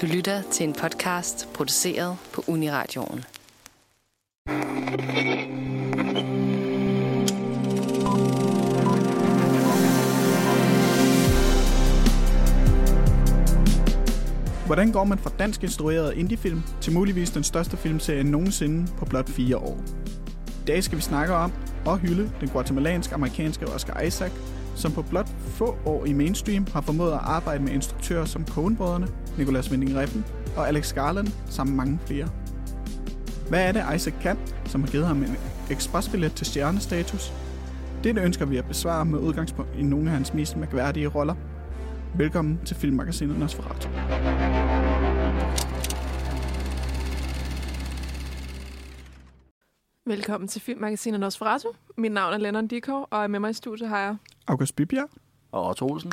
Du lytter til en podcast produceret på Uniradioen. Hvordan går man fra dansk instrueret indiefilm til muligvis den største filmserie nogensinde på blot fire år? I dag skal vi snakke om og hylde den guatemalanske amerikanske Oscar Isaac, som på blot få år i mainstream har formået at arbejde med instruktører som Coen-brødrene, Nicolas Winding Refn og Alex Garland sammen mange flere. Hvad er det Isaac kan, som har givet ham en ekspresbillet til stjernestatus? Det ønsker vi at besvare med udgangspunkt i nogle af hans mest mærkværdige roller. Velkommen til Filmmagasinet Nosferatu. Velkommen til Filmmagasinet Nosferatu. Mit navn er Lennon Dikov, og med mig i studiet har jeg... August Bybjerg. Og Otto Olsen.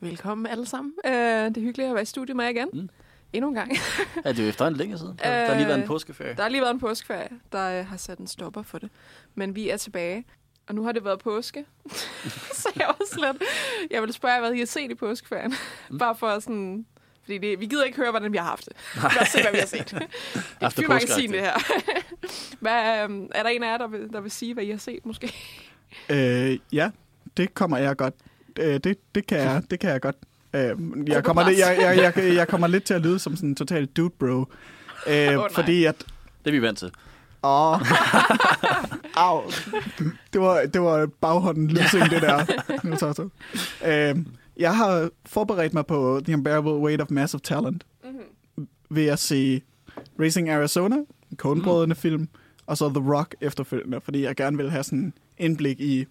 Velkommen alle sammen. Uh, det er hyggeligt at være i studiet med jer igen. Mm. Endnu en gang. ja, det er jo efterhånden længe siden. Der, der har lige været en Øh, påskeferie. Der har lige været en påskeferie, der uh, har sat en stopper for det. Men vi er tilbage. Og nu har det været påske. så jeg var slet... Jeg vil spørge jer, hvad I har set i påskeferien. Mm. Bare for sådan... Fordi det, vi gider ikke høre, hvordan vi har haft det. Lad os se, hvad vi har set. det er et Haft det her. hvad, øhm, er der en af jer, der vil, der vil sige, hvad I har set, måske? Øh, ja, det kommer jeg godt. Øh, det, det, kan jeg, det kan jeg godt. Øh, jeg, kommer lidt, jeg, jeg, jeg, jeg kommer lidt til at lyde som sådan en total dude bro. Øh, nej. fordi at... Det er vi vant til. Åh, au. Det var, det var baghånden lysing, det der. Niels Otto. Øh, jeg har forberedt mig på The Unbearable Weight of Massive Talent Mm-hmm. ved at se Racing Arizona, en Coen-brødrene film, og så The Rock efterfølgende, fordi jeg gerne vil have sådan en indblik i,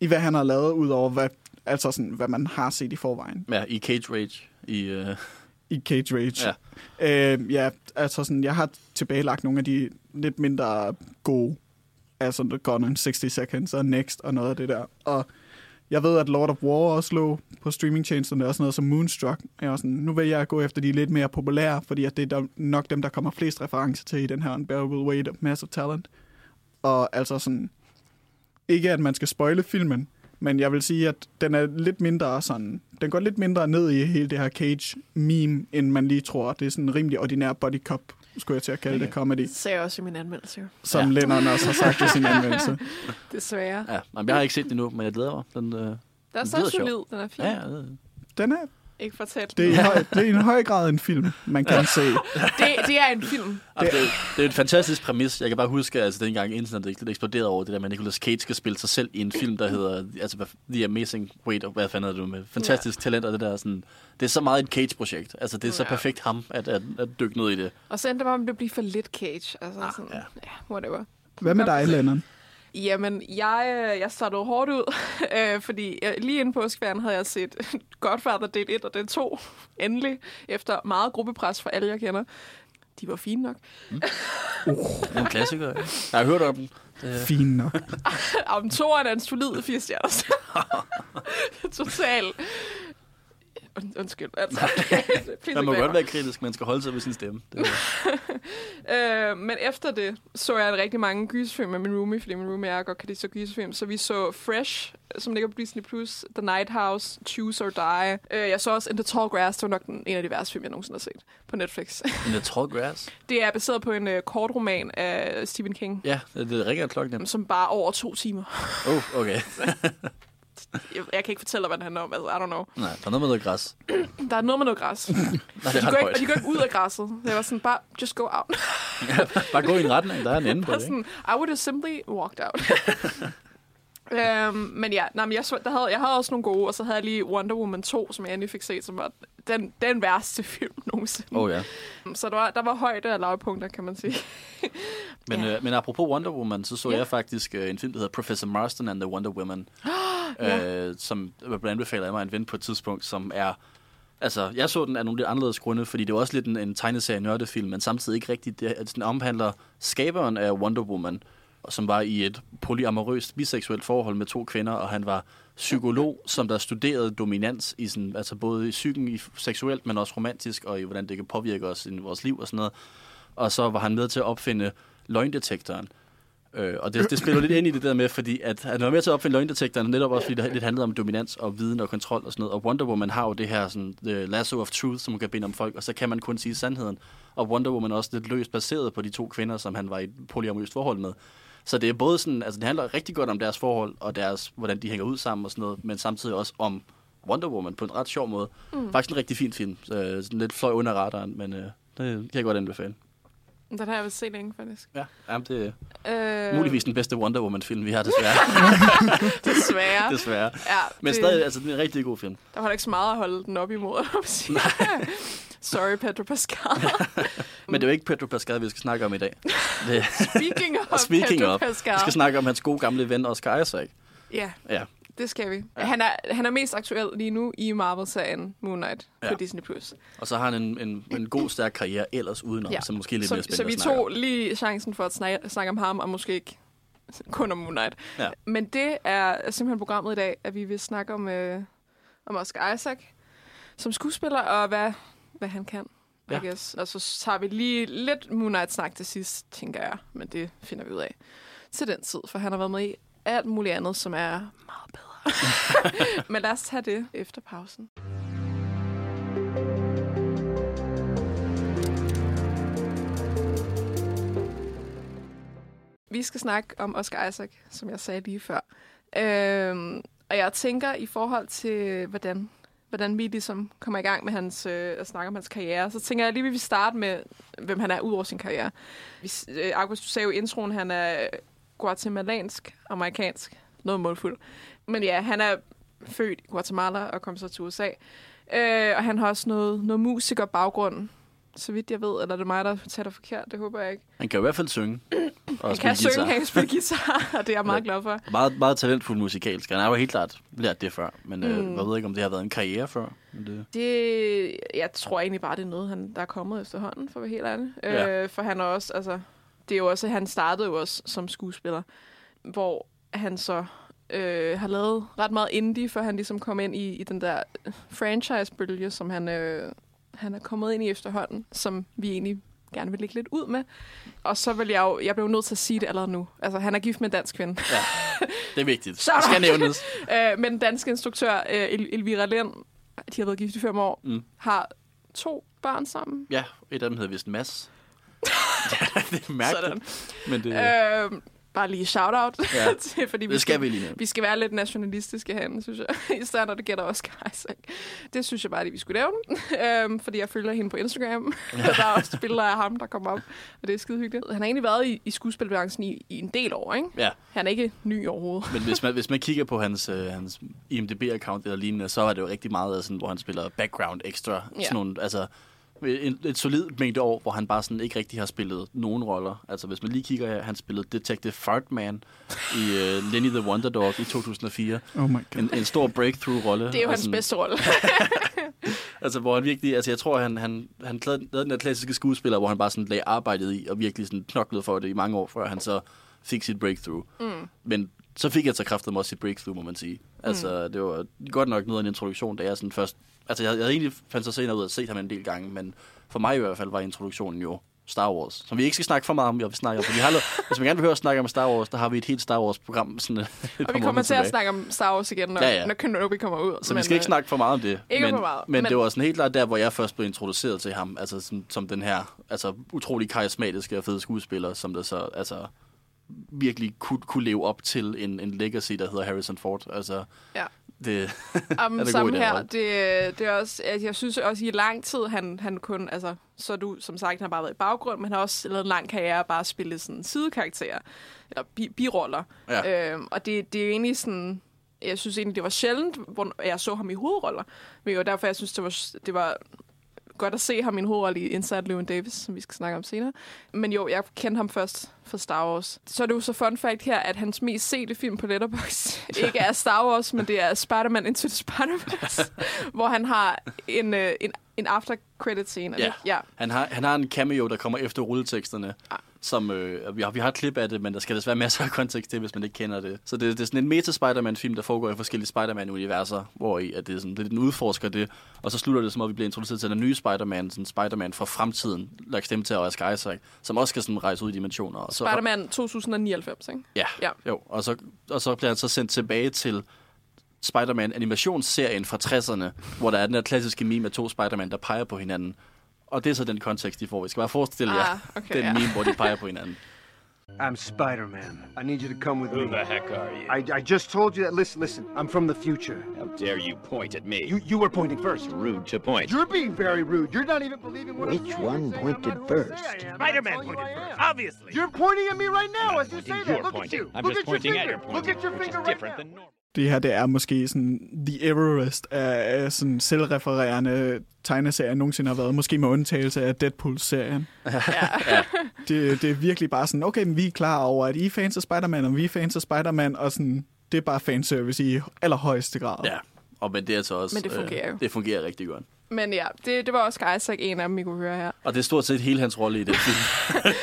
i hvad han har lavet, ud over hvad, altså sådan, hvad man har set i forvejen Ja, i Cage Rage. I, øh, i Cage Rage. Ja, øh, ja altså sådan, jeg har tilbagelagt nogle af de lidt mindre gode, altså The Gone in 60 Seconds og Next og noget af det der. Og jeg ved, at Lord of War også lå på streamingtjenesterne, også noget som Moonstruck. Jeg er sådan, nu vil jeg gå efter de lidt mere populære, fordi at det er der- nok dem, der kommer flest referencer til i den her Unbearable Weight of Massive Talent. Og altså sådan, ikke at man skal spoile filmen, men jeg vil sige, at den er lidt mindre sådan, den går lidt mindre ned i hele det her Cage-meme, end man lige tror. Det er sådan en rimelig ordinær body cop, skulle jeg til at kalde det, comedy, Det sagde jeg også i min anmeldelse, jo. som Ja. Lennon også har sagt i sin anmeldelse. Desværre. ja, men jeg har ikke set det endnu, men jeg glæder mig. Den, øh, Der er Det så solid, den er fin. ja, Ja. ja, det- Den er, Ikke for tæt. det, er, høj, det er i en høj grad en film, man kan se. Det, det er en film. Det, det er en fantastisk præmis. Jeg kan bare huske, altså dengang internettet eksploderede over det der med, at Nicolas Cage skal spille sig selv i en film, der hedder altså, The Amazing Weight of, hvad fanden er det med? Fantastisk ja. talent og det der sådan. Det er så meget et Cage-projekt. Altså, det er så Ja. perfekt ham, at, at, at dykke ned i det. Og så endte det bare med at blive for lidt cage. Altså Ah, sådan, ja. ja. whatever. Hvad med dig, Lennon? Jamen, jeg, øh, jeg startede hårdt ud, øh, fordi jeg, lige inden påskeferien havde jeg set Godfather del 1 og del 2, endelig, efter meget gruppepres fra alle, jeg kender. De var fine nok. Det er en klassiker. ja. Jeg har hørt om den. Det, Fin nok. Om toeren er en solid 80 stjerner. Total. Und, undskyld, altså. Man må godt være kritisk, man skal holde sig ved sin stemme. Det, Øh, men efter det så jeg rigtig mange gyserfilm med min roomie, fordi min roomie jeg godt kan lide så gyserfilm. Så vi så Fresh, som ligger på Disney+, Plus, The Night House, Choose or Die. Øh, jeg så også In the Tall Grass, det var nok den, en af de værste film, jeg nogensinde har set på Netflix. In the Tall Grass. det er baseret på en øh, kort roman af Stephen King, Ja, det, det ringer klokken. som bare er over to timer. Oh, okay. Jeg, jeg kan ikke fortælle dig, hvad den handler om. Altså, I don't know. Nej, der er noget med noget græs. Der er noget med noget græs. Nej, det De er går, ret ikke, og de går ikke ud af græsset. Jeg var sådan, bare, just go out. Bare gå i en retning, der er en ende på det, sådan, I would have simply walked out. Øhm, men ja, nej, men jeg, der havde, jeg havde også nogle gode, og så havde jeg lige Wonder Woman 2, som jeg endelig fik set, som var den, den værste film nogensinde. Oh, ja. Så der var, der var højde og lavpunkter, kan man sige. Men, Ja. øh, men apropos Wonder Woman, så så Ja. jeg faktisk øh, en film, der hedder Professor Marston and the Wonder Woman, Ja. øh, som blev anbefalet af mig en ven på et tidspunkt, som er... Altså, jeg så den af nogle lidt anderledes grunde, fordi det var også lidt en, en tegneserie nørdefilm, men samtidig ikke rigtigt. Det, den omhandler skaberen af Wonder Woman, som var i et polyamorøst biseksuelt forhold med to kvinder, og han var psykolog, som der studerede dominans i sådan, altså både i psyken, i seksuelt, men også romantisk, og i hvordan det kan påvirke os i vores liv og sådan noget. Og så var han med til at opfinde løgndetektoren. Øh, og det, det spiller lidt ind i det der med, fordi at han var med til at opfinde løgndetektoren, netop også fordi det lidt handlede om dominans og viden og kontrol og sådan noget. Og Wonder Woman har jo det her sådan, the lasso of truth, som kan binde om folk, og så kan man kun sige sandheden. Og Wonder Woman er også lidt løst baseret på de to kvinder, som han var i et polyamorøst forhold med. Så det er både sådan, altså det handler rigtig godt om deres forhold, og deres, hvordan de hænger ud sammen og sådan noget, men samtidig også om Wonder Woman på en ret sjov måde. Mm. Faktisk en rigtig fin film. Øh, sådan lidt fløj under radaren, men øh, det kan jeg godt anbefale. Den har jeg vel set længe, faktisk. Ja, jamen, det er Øh, muligvis den bedste Wonder Woman-film, vi har desværre. Desværre. desværre. Ja, Men det, stadig, altså, det er en rigtig god film. Der var ikke så meget at holde den op imod. jeg sige. Sorry, Pedro Pascal. Men det er jo ikke Pedro Pascal, vi skal snakke om i dag. Det, Speaking of Speaking Pedro of, Pascal. vi skal snakke om hans gode gamle ven Oscar Isaac. Ja, Ja, det skal vi. Ja. Han, er, han er mest aktuel lige nu i Marvel-serien Moon Knight på Ja. Disney+. Plus. og så har han en, en, en god, stærk karriere ellers udenom, ja. Som måske er lidt Så, mere så spændende vi at snakke tog lige chancen for at snakke, snakke om ham, og måske ikke kun om Moon Knight. Ja. Men det er simpelthen programmet i dag, at vi vil snakke om, øh, om Oscar Isaac som skuespiller, og hvad, hvad han kan. Ja. Ja. Guess. Og så tager vi lige lidt Moon Knight-snak til sidst, tænker jeg. Men det finder vi ud af til den tid, for han har været med i alt muligt andet, som er meget bedre. Men lad os tage det efter pausen. Vi skal snakke om Oscar Isaac, som jeg sagde lige før. Øhm, og jeg tænker i forhold til, hvordan, hvordan vi ligesom kommer i gang med hans, øh, at snakke om hans karriere, så tænker jeg lige, at vi starte med, hvem han er ud over sin karriere. Vi, øh, August, du sagde jo i introen, han er guatemalansk, amerikansk, noget målfuld. Men ja, han er født i Guatemala og kom så til USA. Øh, og han har også noget, noget musikerbaggrund, så vidt jeg ved. Eller er det mig, der taler forkert? Det håber jeg ikke. Han kan i hvert fald synge. Og Han kan synge, han kan spille guitar, og det er jeg meget glad for. Meget, meget talentfuld musikalsk. Han har jo helt klart lært det før. Men øh, Mm. jeg ved ikke, om det har været en karriere før. Men det... Det, jeg tror egentlig bare, det er noget, han, der er kommet efterhånden, for at være helt ærlig. Ja. Øh, for han er også, altså, det er jo også, han startede jo også som skuespiller, hvor han så øh, har lavet ret meget indie, før han ligesom kom ind i, i den der franchise-bølge, som han, øh, han er kommet ind i efterhånden, som vi egentlig gerne vil lægge lidt ud med. Og så vil jeg jo, jeg blev nødt til at sige det allerede nu. Altså, han er gift med en dansk kvinde. Ja, det er vigtigt. Så- Det skal nævnes. øh, med den danske instruktør, øh, El- Elvira Lind. De har været gift i fem år. Mm. Har to børn sammen. Ja, et af dem hedder vist Mads. det er mærkeligt. Sådan. Men det, Øh, bare lige shout-out Ja. til, fordi vi det skal vi lige vi skal være lidt nationalistiske herinde, synes jeg. Især når det gælder Oscar Isaac. Det synes jeg bare, at vi skulle nævne. øhm, fordi jeg følger hende på Instagram. der er også billeder af ham, der kommer op. Og det er skide hyggeligt. Han har egentlig været i, i skuespilbranchen i, i en del år, ikke? Ja, Han er ikke ny overhovedet. men hvis man, hvis man kigger på hans, øh, hans IMDb-account eller lignende, så er det jo rigtig meget, af sådan, hvor han spiller background extra. Ja. Sådan nogle, altså, en, et solidt mængde år, hvor han bare sådan ikke rigtig har spillet nogen roller. Altså hvis man lige kigger her, han spillede Detective Fartman i uh, Lenny the Wonder Dog i 2004. Oh my god. En, en stor breakthrough-rolle. Det er jo hans sådan- bedste rolle. Altså, hvor han virkelig, altså jeg tror, han, han, han lavede den der klassiske skuespiller, hvor han bare sådan lagde arbejdet i, og virkelig sådan knoklede for det i mange år, før han så fik sit breakthrough. Mm. Men så fik jeg så kraftet også sit breakthrough, må man sige. Altså, det var godt nok noget af en introduktion, da jeg sådan først... Altså, jeg, jeg havde egentlig fandt så senere ud at se ham en del gange, men for mig i hvert fald var introduktionen jo Star Wars, som vi ikke skal snakke for meget om, jeg vil snakke om. Vi har, hvis man gerne vil høre snakke om Star Wars, der har vi et helt Star Wars-program. Sådan, et Og vi kommer til at snakke om Star Wars igen, når, Ja, ja, når Kenobi kommer ud. Så vi skal ikke øh, snakke for meget om det. ikke men, for meget, Men, men- det var sådan helt klart der, hvor jeg først blev introduceret til ham, altså som, som den her altså, utrolig karismatiske og fede skuespiller, som der så altså, virkelig kunne, kunne leve op til en, en legacy, der hedder Harrison Ford. Altså, Ja. Det, Um, Er det samme idé, her. Det, det er også, at jeg synes også i lang tid, han, han kun, altså, så du, som sagt, han har bare været i baggrund, men han har også lavet en lang karriere og bare spillet sådan sidekarakterer, eller bi, biroller. Ja. Øhm, og det, det er jo egentlig sådan, jeg synes egentlig, det var sjældent, hvor jeg så ham i hovedroller. Men var derfor, jeg synes, det var, det var godt at se ham i en hovedrolle i Inside Llewyn Davis, som vi skal snakke om senere. Men jo, jeg kendte ham først fra Star Wars. Så er det jo så fun fact her, at hans mest sete film på Letterboxd ikke er Star Wars, men det er Spider-Man Into the Spider-Verse, hvor han har en, øh, en en after credit scene. Ja. Ja. Han har, han har en cameo, der kommer efter rulleteksterne. Ja. Som, øh, vi, har, vi har et klip af det, men der skal desværre masser af kontekst til, hvis man ikke kender det. Så det, det er sådan en meta-Spider-Man-film, der foregår i forskellige Spider-Man-universer, hvor i at det er sådan, det, den udforsker det, og så slutter det som om, vi bliver introduceret til den nye Spider-Man, sådan Spider-Man fra fremtiden, lagt stemme til Oscar Isaac, som også skal sådan rejse ud i dimensioner. Og så, Spider-Man 2099, ikke? Ja, Ja. jo. Og så, og så bliver han så sendt tilbage til Spider-Man animationsserien fra 60'erne, hvor der er den der klassiske meme af to Spider-Man, der peger på hinanden. Og det er så den kontekst, de får. Vi skal bare forestille jer Ah, okay, den ja. meme, hvor de peger på hinanden. I'm Spider-Man. I need you to come with Who me. Who the heck are you? I, I just told you that. Listen, listen. I'm from the future. How dare you point at me? You you were pointing first. rude to point. You're being very rude. You're not even believing what I'm Which one You're saying I'm pointed not who I first? say I am. Spider-Man That's all you pointed first, obviously. You're pointing at me right now as you say that. Look pointing. at you. I'm Look just at your pointing at finger. your pointing, Look at your finger right different now. than normal. Det her, det er måske sådan The Everest af, af sådan selvrefererende tegneserier, jeg nogensinde har været. Måske med undtagelse af Deadpool-serien. det, det er virkelig bare sådan, okay, men vi er klar over, at I er fans af Spider-Man, og vi er fans af Spider-Man, og sådan, det er bare fanservice i allerhøjeste grad. Ja, og men det er så også... Men det fungerer jo. Øh, det fungerer rigtig godt. Men ja, det, det var også Isaac, en af dem, vi kunne høre her. Og det er stort set hele hans rolle i den film.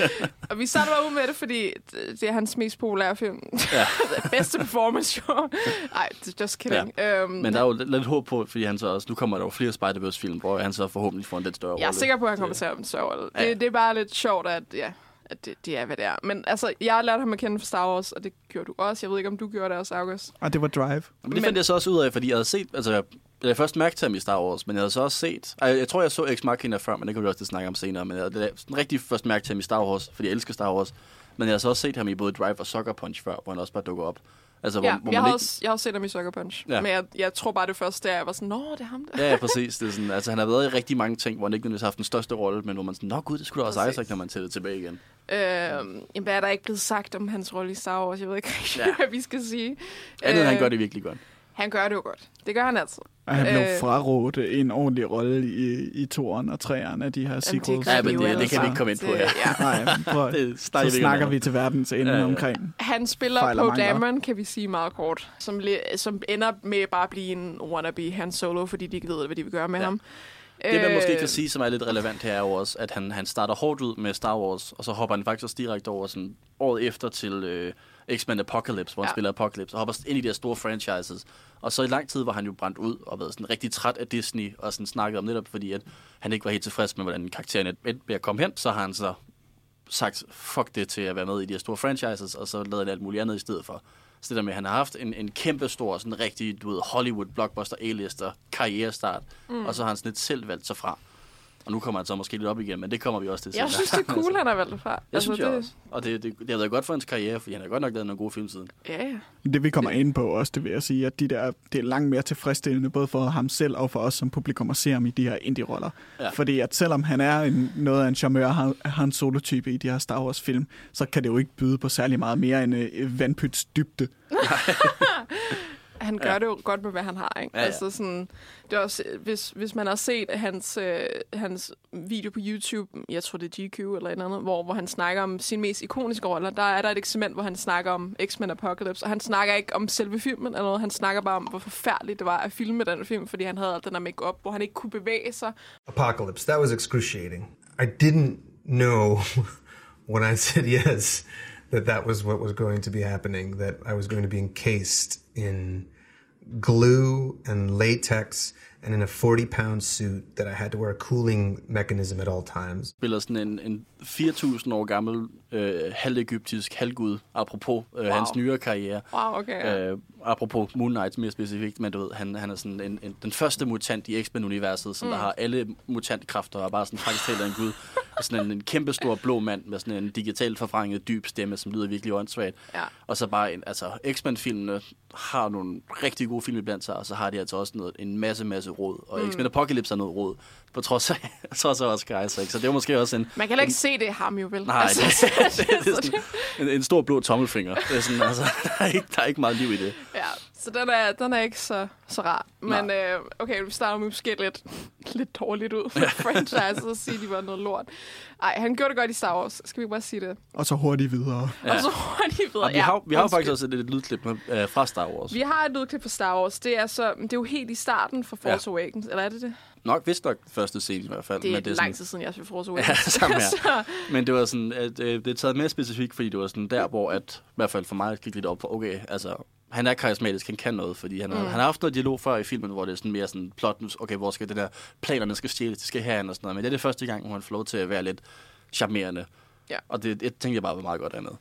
Og vi starter bare ud med det, fordi det det er hans mest populære film. Ja. Bedste performance, jo. Nej, just kidding. Ja. Øhm, Men der er jo lidt, lidt håb på, fordi han så også... Nu kommer der jo flere Spider-Verse-film, hvor han så forhåbentlig får en lidt større rolle. jeg er sikker på, at han kommer til at have en større rolle. Ja. Det, det er bare lidt sjovt, at, ja, at det, det er, hvad det er. Men altså, jeg har lært ham at kende fra Star Wars, og det gjorde du også. Jeg ved ikke, om du gjorde det også, August. Og det var Drive. Men det Men- fandt jeg så også ud af, fordi jeg havde set... Altså, jeg først mærket til ham i Star Wars, men jeg havde så også set... Ej, jeg tror, jeg så Ex Machina før, men det kan vi også snakke om senere. Men jeg havde sådan rigtig først mærket til ham i Star Wars, fordi jeg elsker Star Wars. Men jeg havde så også set ham i både Drive og Sucker Punch før, hvor han også bare dukker op. Altså, Ja, hvor, hvor jeg, har ikke... også, jeg har også set ham i Sucker Punch. Ja. Men jeg, jeg tror bare, det første der, jeg var sådan, nå, det er ham der. Ja, ja, præcis. Det er sådan, altså, han har været i rigtig mange ting, hvor han ikke nødvendigvis har haft den største rolle, men hvor man sådan, nå gud, det skulle da også. Isaac, når man tæller tilbage igen. Øhm, jamen, hvad er der ikke blevet sagt om hans rolle i Star Wars? Jeg ved ikke rigtig, Ja. hvad vi skal sige. Andet, øh, han Øh, gør det virkelig godt. Han gør det jo godt. Det gør han altid. Og han blev Øh. frarådt en ordentlig rolle i, i toeren og treeren af de her det sequels. Ja, men det, alle det kan vi ikke komme ind på Det- her. ja. Nej, prøv, Det så snakker vi til verdens ende Ja, ja, omkring. Han spiller mangler. Dameron, kan vi sige meget kort, som, som ender med bare at blive en wannabe Han Solo, fordi de ikke ved, hvad de vil gøre med Ja. ham. Det, man måske Øh, kan sige, som er lidt relevant her, er jo også, at han, han starter hårdt ud med Star Wars, og så hopper han faktisk direkte over sådan året efter til øh, X-Men Apocalypse, hvor han Ja. spiller Apocalypse, og hopper ind i de her store franchises. Og så i lang tid var han jo brændt ud og været sådan rigtig træt af Disney, og sådan snakket om netop, fordi at han ikke var helt tilfreds med, hvordan karakteren endte med at komme hen, så har han så sagt, fuck det til at være med i de her store franchises, og så lavede han alt muligt andet i stedet for. Så det der med, at han har haft en, en kæmpe stor, sådan rigtig, du ved, Hollywood blockbuster A-lister karrierestart, mm. og så har han sådan lidt selv valgt sig fra. Og nu kommer han så måske lidt op igen, men det kommer vi også til Jeg senere. synes, det er cool, han har valgt det fra. Jeg altså, synes jeg det, også. Og det, det, det har været godt for hans karriere, fordi han har godt nok lavet nogle gode film siden. Ja, ja. Det vi kommer ind på også, det vil jeg sige, at de der, det er langt mere tilfredsstillende, både for ham selv og for os som publikum at se ham i de her indie-roller. Ja. Fordi at selvom han er en, noget af en charmeur, han, han solo-type i de her Star Wars-film, så kan det jo ikke byde på særlig meget mere end øh, vandpyts dybde. Han gør ja. det jo godt med, hvad han har. Ikke? Ja, ja. Altså sådan, det er også, hvis, hvis man har set hans, øh, hans video på YouTube, jeg tror det er GQ eller et andet, hvor, hvor han snakker om sin mest ikoniske roller, der er der et eksperiment, hvor han snakker om X-Men Apocalypse, og han snakker ikke om selve filmen eller noget, han snakker bare om, hvor forfærdeligt det var at filme den film, fordi han havde alt den der make-up, hvor han ikke kunne bevæge sig. Apocalypse. That was excruciating. I didn't know when I said yes that that was what was going to be happening, that I was going to be encased in glue and latex and in a 40 pound suit that I had to wear a cooling mechanism at all times. Spiller sådan en, en 4.000 år gammel øh, halvegyptisk halvgud, apropos øh, wow. hans nyere karriere. Wow, okay. Ja. Øh, apropos Moon Knight mere specifikt, men du ved, han, han er sådan en, en, den første mutant i X-Men-universet, som mm. der har alle mutantkræfter og er bare sådan faktisk talt en gud. Sådan en, en kæmpe stor blå mand med sådan en digitalt forvrænget dyb stemme, som lyder virkelig åndssvagt. Ja. Og så bare en, altså X-Men-filmene har nogle rigtig gode film iblandt sig, og så har de altså også noget, en masse, masse råd. Og mm. X-Men Apocalypse er noget råd, på trods af, trods af Oscar Isaac. Så det er måske også en, Man kan heller ikke se det ham jo, vel? Nej, det, det, det, det er sådan en, en stor blå tommelfinger. Det er sådan, altså, der, er ikke, der er ikke meget liv i det. Ja, Så den er, den er ikke så, så rar. Men øh, okay, vi starter med måske lidt, lidt dårligt ud med franchise, og sige, at de var noget lort. Ej, han gjorde det godt i Star Wars. Skal vi bare sige det? Og så hurtigt videre. Ja. Og så hurtigt videre. Og vi har, vi har faktisk også et, et lydklip med, øh, fra Star Wars. Vi har et lydklip fra Star Wars. Det er, så, det er jo helt i starten for Force ja. Awakens. Eller er det det? Nok vist nok første scene i hvert fald. Det er, men det er lang tid siden, jeg så Force Ja, Awakens. samme her. så, Men det var sådan, at øh, det er taget mere specifikt, fordi det var sådan der, hvor at, i hvert fald for mig gik lidt op for, okay, altså, han er karismatisk, han kan noget, fordi han, mm. han har haft noget dialog før i filmen, hvor det er sådan mere sådan plot, okay, hvor skal det der, planerne skal stjæles, det skal herhen og sådan noget, men det er det første gang, hvor han får lov til at være lidt charmerende. Ja. Og det, det tænkte jeg bare var meget godt andet.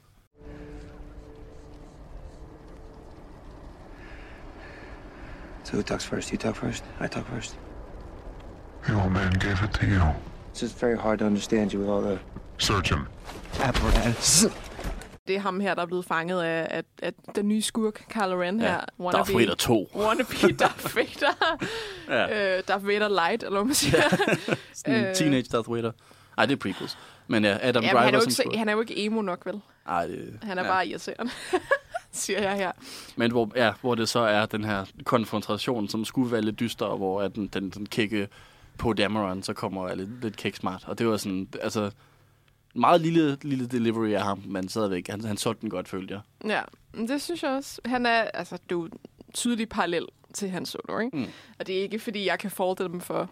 So who talks first? You talk first? I talk first? The old man gave it to you. It's just very hard to understand you with all the Search him. apparatus. det er ham her, der er blevet fanget af, af, af den nye skurk, Kylo Ren her. Ja, Darth Vader 2. Wannabe Darth Vader. Ja. øh, Darth Vader light, eller hvad man siger. Sådan Øh. teenage Darth Vader. Nej, det er prequels. Men ja, Adam Jamen, Driver han, er jo ikke, skurk. han er jo ikke emo nok, vel? Ej, det, Han er ja. bare irriterende, siger jeg her. Men hvor, ja, hvor det så er den her konfrontation, som skulle være lidt dyster, hvor at den, den, den kikke på Dameron, så kommer jeg lidt, lidt kicksmart. Og det var sådan, altså, meget lille, lille delivery af ham, men stadigvæk, han, han solgte den godt, følte jeg. Ja, det synes jeg også. Han er, altså, det er jo tydelig parallel til hans solo, ikke? Mm. Og det er ikke, fordi jeg kan falte dem for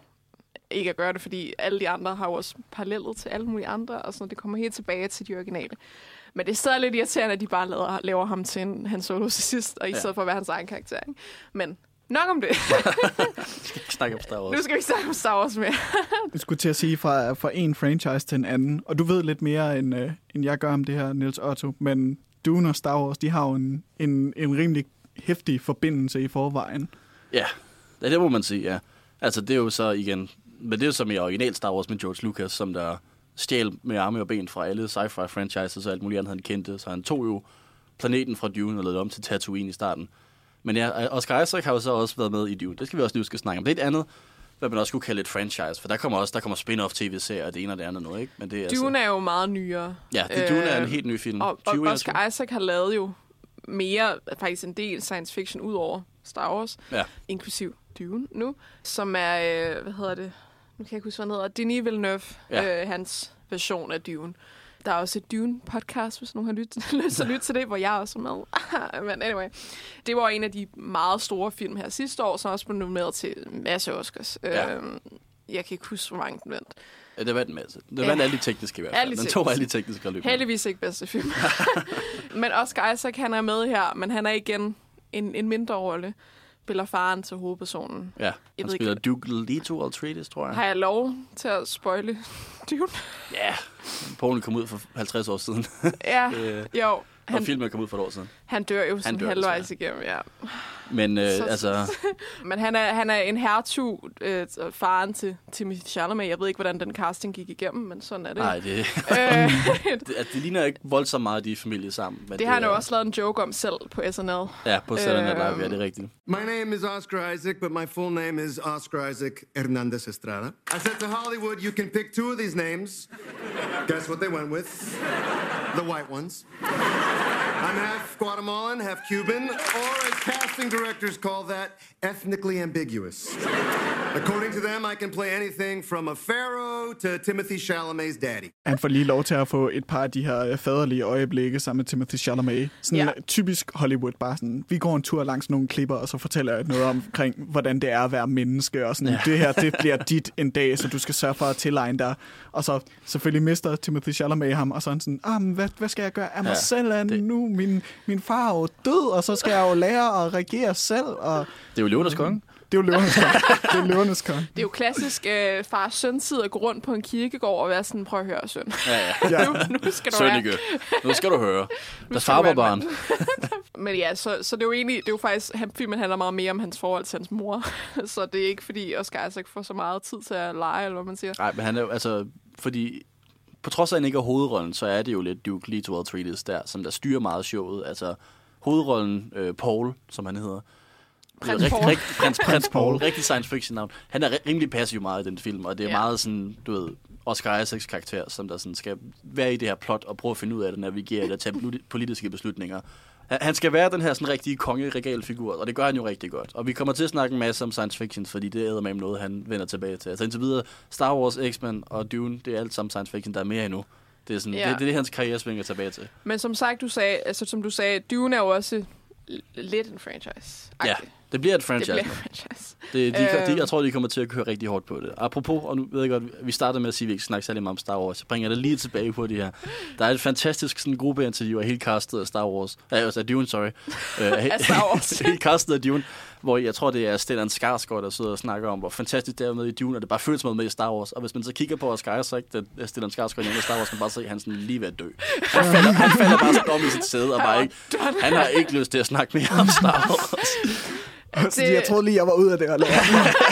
ikke at gøre det, fordi alle de andre har jo også paralleller til alle mulige andre, og sådan, det kommer helt tilbage til de originale. Men det er stadig lidt irriterende, at de bare laver, laver ham til en Han Solo til sidst, og i Ja. stedet for at være hans egen karakter. Ikke? Men nok om det. Snak om Star Wars. nu skal vi ikke snakke om Star Wars mere. Jeg skulle til at sige fra, fra en franchise til en anden, og du ved lidt mere, end, øh, end jeg gør om det her, Niels Otto, men Dune og Star Wars, de har jo en, en, en rimelig hæftig forbindelse i forvejen. Ja, ja, det må man sige, ja. Altså, det er jo så igen... Men det er jo som i original Star Wars med George Lucas, som der stjal med arme og ben fra alle sci-fi franchises og alt muligt andet, han kendte. Så han tog jo planeten fra Dune og lavede det om til Tatooine i starten. Men ja, Oscar Isaac har jo så også været med i Dune. Det skal vi også huske at snakke om. Det er et andet, hvad man også kunne kalde et franchise, for der kommer også der kommer spin-off tv-serier, og det ene og det andet nu, ikke? Men det er Dune er jo meget nyere. Altså, ja, det, Dune er en Øh, helt ny film. Og, og 2021. Oscar Isaac har lavet jo mere, faktisk en del science fiction ud over Star Wars, Ja. inklusiv Dune nu, som er, øh, hvad hedder det, nu kan jeg ikke huske, hvad han hedder, Denis Villeneuve, ja. øh, hans version af Dune. Der er også et Dune-podcast, hvis nogen har lyst til at lytte til det, hvor jeg også er med. Men anyway, det var en af de meget store film her sidste år, som også blev nomineret til en masse Oscars. Ja. Øhm, jeg kan ikke huske, hvor mange den vandt. Ja, det vandt en masse. Det Ja. vandt alle de tekniske i hvert fald. Alle Den tekniske. tog alle de tekniske løb. Heldigvis ikke bedste film. men Oscar Isaac, han er med her, men han er igen en, en mindre rolle. Spiller faren til hovedpersonen. Ja, han spiller ikke- Duke Leto Atreides, tror jeg. Har jeg lov til at spoile Dune? Ja, Polen kom ud for 50 år siden. ja, Øh, jo. og Han, filmen kom ud for et år siden. Han dør jo sådan dør halvvejs igennem, ja. Men øh, Så- altså, Men han er, han er en hertug, øh, faren til Timothy Chalamet. Jeg ved ikke, hvordan den casting gik igennem, men sådan er det. nej, det, Øh, det, at det ligner ikke voldsomt meget, de er familie sammen. Men det har han jo er- også lavet en joke om selv på SNL. Ja, på Saturday Night Live, ja, det er rigtigt. My name is Oscar Isaac, but my full name is Oscar Isaac Hernandez Estrada. I said to Hollywood, you can pick two of these names. Guess what they went with? The white ones. I'm half Guatemalan, half Cuban, or as casting directors call that, ethnically ambiguous. According to them, I can play anything from a pharaoh to Timothy Chalamet's daddy. Han får lige lov til at få et par af de her øh, faderlige øjeblikke sammen med Timothy Chalamet. Sådan Ja. ja. typisk Hollywood, bare sådan, vi går en tur langs nogle klipper, og så fortæller jeg noget omkring, hvordan det er at være menneske, og sådan, ja. det her, det bliver dit en dag, så du skal sørge for at tilegne dig. Og så selvfølgelig mister Timothy Chalamet ham, og så er han sådan, ah, men hvad, hvad skal jeg gøre af mig Ja, selv er det- nu? Min, min far er jo død, og så skal jeg jo lære at regere selv, og Det er jo Løvernes Konge. det er jo løvernes konge. Det er løvernes konge. Det er jo klassisk øh, fars søn-tid at gå rundt på en kirkegård og være sådan, prøv at høre, søn. Ja, ja. Nu, nu skal du. Sønneke, nu skal du høre. Der far var barn. Men ja, så, så det er jo egentlig, det er jo faktisk, han, filmen handler meget mere om hans forhold til hans mor. så det er ikke fordi Oscar Isaac får så meget tid til at lege, eller hvad man siger. Nej, men han er jo, altså, fordi på trods af, at han ikke er hovedrollen, så er det jo lidt Duke Leto Atreides der, som der styrer meget showet. Altså, hovedrollen, øh, Paul, som han hedder. Prins rigtig, Paul. Rigtig, prins, prins Paul, rigtig science fiction navn. Han er ri- rimelig passiv meget i den film, og det er Ja. meget sådan, du ved, Oscar Isaacs karakter, som der sådan skal være i det her plot og prøve at finde ud af det, navigere eller tage politi- politiske beslutninger. Han- skal være den her sådan rigtige kongeregalfigur, og det gør han jo rigtig godt. Og vi kommer til at snakke en masse om science fiction, fordi det er med noget, han vender tilbage til. Altså indtil videre, Star Wars, X-Men og Dune, det er alt sammen science fiction, der er mere endnu. Det er, sådan, Ja. det, det er det, hans karriere svinger tilbage til. Men som sagt, du sagde, altså, som du sagde, Dune er jo også lidt en franchise. Ja, det bliver et Det franchise. bliver en nu. franchise. Det, de, Øhm. de, jeg tror, de kommer til at køre rigtig hårdt på det. Apropos, og nu ved jeg godt, vi startede med at sige, at vi ikke snakker særlig meget om Star Wars. Jeg bringer det lige tilbage på det her. Der er et fantastisk sådan, gruppeinterview af hele castet af Star Wars. Ja, altså af Dune, sorry. Øh, Af Star Wars. hele castet af Dune, hvor jeg tror, det er Stellan Skarsgård, der sidder og snakker om, hvor fantastisk det er med i Dune, og det bare føles være med i Star Wars. Og hvis man så kigger på Oscar Isaac, det er Stellan Skarsgård i Star Wars, kan man bare se, at han sådan lige ved at dø. Han falder, han falder bare sådan om i sit sæde, og bare ikke, han har ikke lyst til at snakke mere om Star Wars. Det... Jeg troede lige, jeg var ude af det. Eller?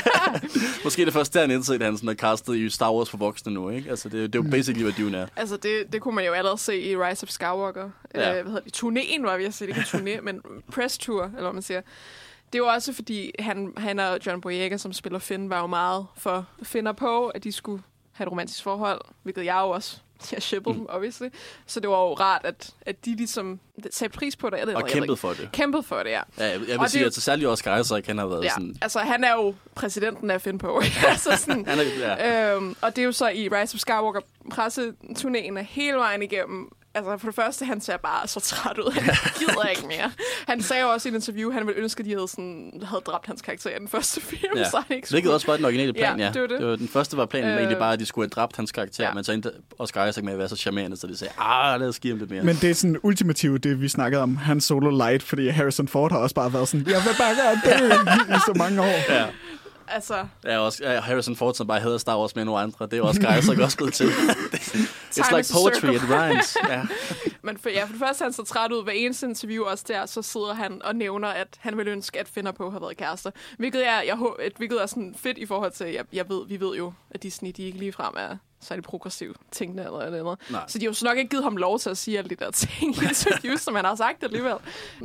Måske det først der, han indset, at han sådan er castet i Star Wars for voksne nu, ikke? Altså, det, er- det er jo basically, hvad Dune er. Altså, det, det kunne man jo allerede se i Rise of Skywalker. Ja. Øh, hvad hedder det? Turnéen var vi at se, ikke turné, men press tour, eller hvad man siger. Det jo også fordi, han, han og John Boyega, som spiller Finn, var jo meget for Finn Poe, at de skulle have et romantisk forhold, hvilket jeg jo også jeg shippede dem, obviously. Så det var jo rart, at, at de ligesom satte pris på det. Jeg ved, Og jeg kæmpede for det. Kæmpede for det, ja. Ja, jeg, jeg vil Og sige, det- at særligt Oscar Isaac, han har været Ja, sådan... altså han er jo præsidenten af Finn Poe. altså sådan, Han er, ja. øhm, og det er jo så i Rise of Skywalker presseturnéen hele vejen igennem. Altså for det første, han ser bare så træt ud. Han gider ikke mere. Han sagde jo også i et interview, at han ville ønske, at de havde, sådan, havde dræbt hans karakter i den første film. Ja. Så han ikke Hvilket også var den originale plan, ja. Ja, det var det. det var, den første var planen øh, egentlig bare, at de skulle have dræbt hans karakter, ja. ja. men så endte Oscar Isaac med at være så charmerende, så de sagde, ah, lad os give ham lidt mere. Men det er sådan ultimativt, det vi snakkede om, Han Solo Light, fordi Harrison Ford har også bare været sådan, jeg vil bare gerne dø i så mange år. Ja. Altså, Ja, også, ja, Harrison Ford, som bare hedder Star Wars med nogle andre, det er Oscar Isaac også blevet til. It's Time like poetry, it rhymes. Ja. men for, ja, for det første han så træt ud. Hver eneste interview også der, så sidder han og nævner, at han ville ønske, at og Poe havde været kærester. Hvilket er, jeg, et, hvilket er sådan fedt i forhold til, jeg, jeg ved, vi ved jo, at Disney, de ikke ligefrem er særlig progressiv tingene eller eller andet. Nej. Så de har jo så nok ikke givet ham lov til at sige alle de der ting i interviews, som han har sagt alligevel.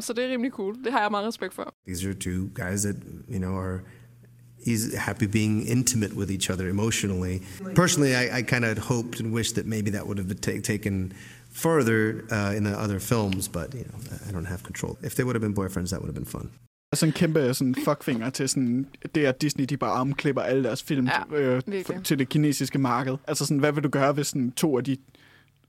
Så det er rimelig cool. Det har jeg meget respekt for. These are two guys that, you know, are he's happy being intimate with each other emotionally. Personally, I, I kind of hoped and wished that maybe that would have been ta- taken further uh, in the other films, but, you know, I don't have control. If they would have been boyfriends, that would have been fun. Altså en kæmpe sådan, fuckfinger til sådan, det, at Disney de bare armklipper alle deres film Ja, øh, virkelig. for, til det kinesiske marked. Altså sådan, hvad vil du gøre, hvis sådan, to af de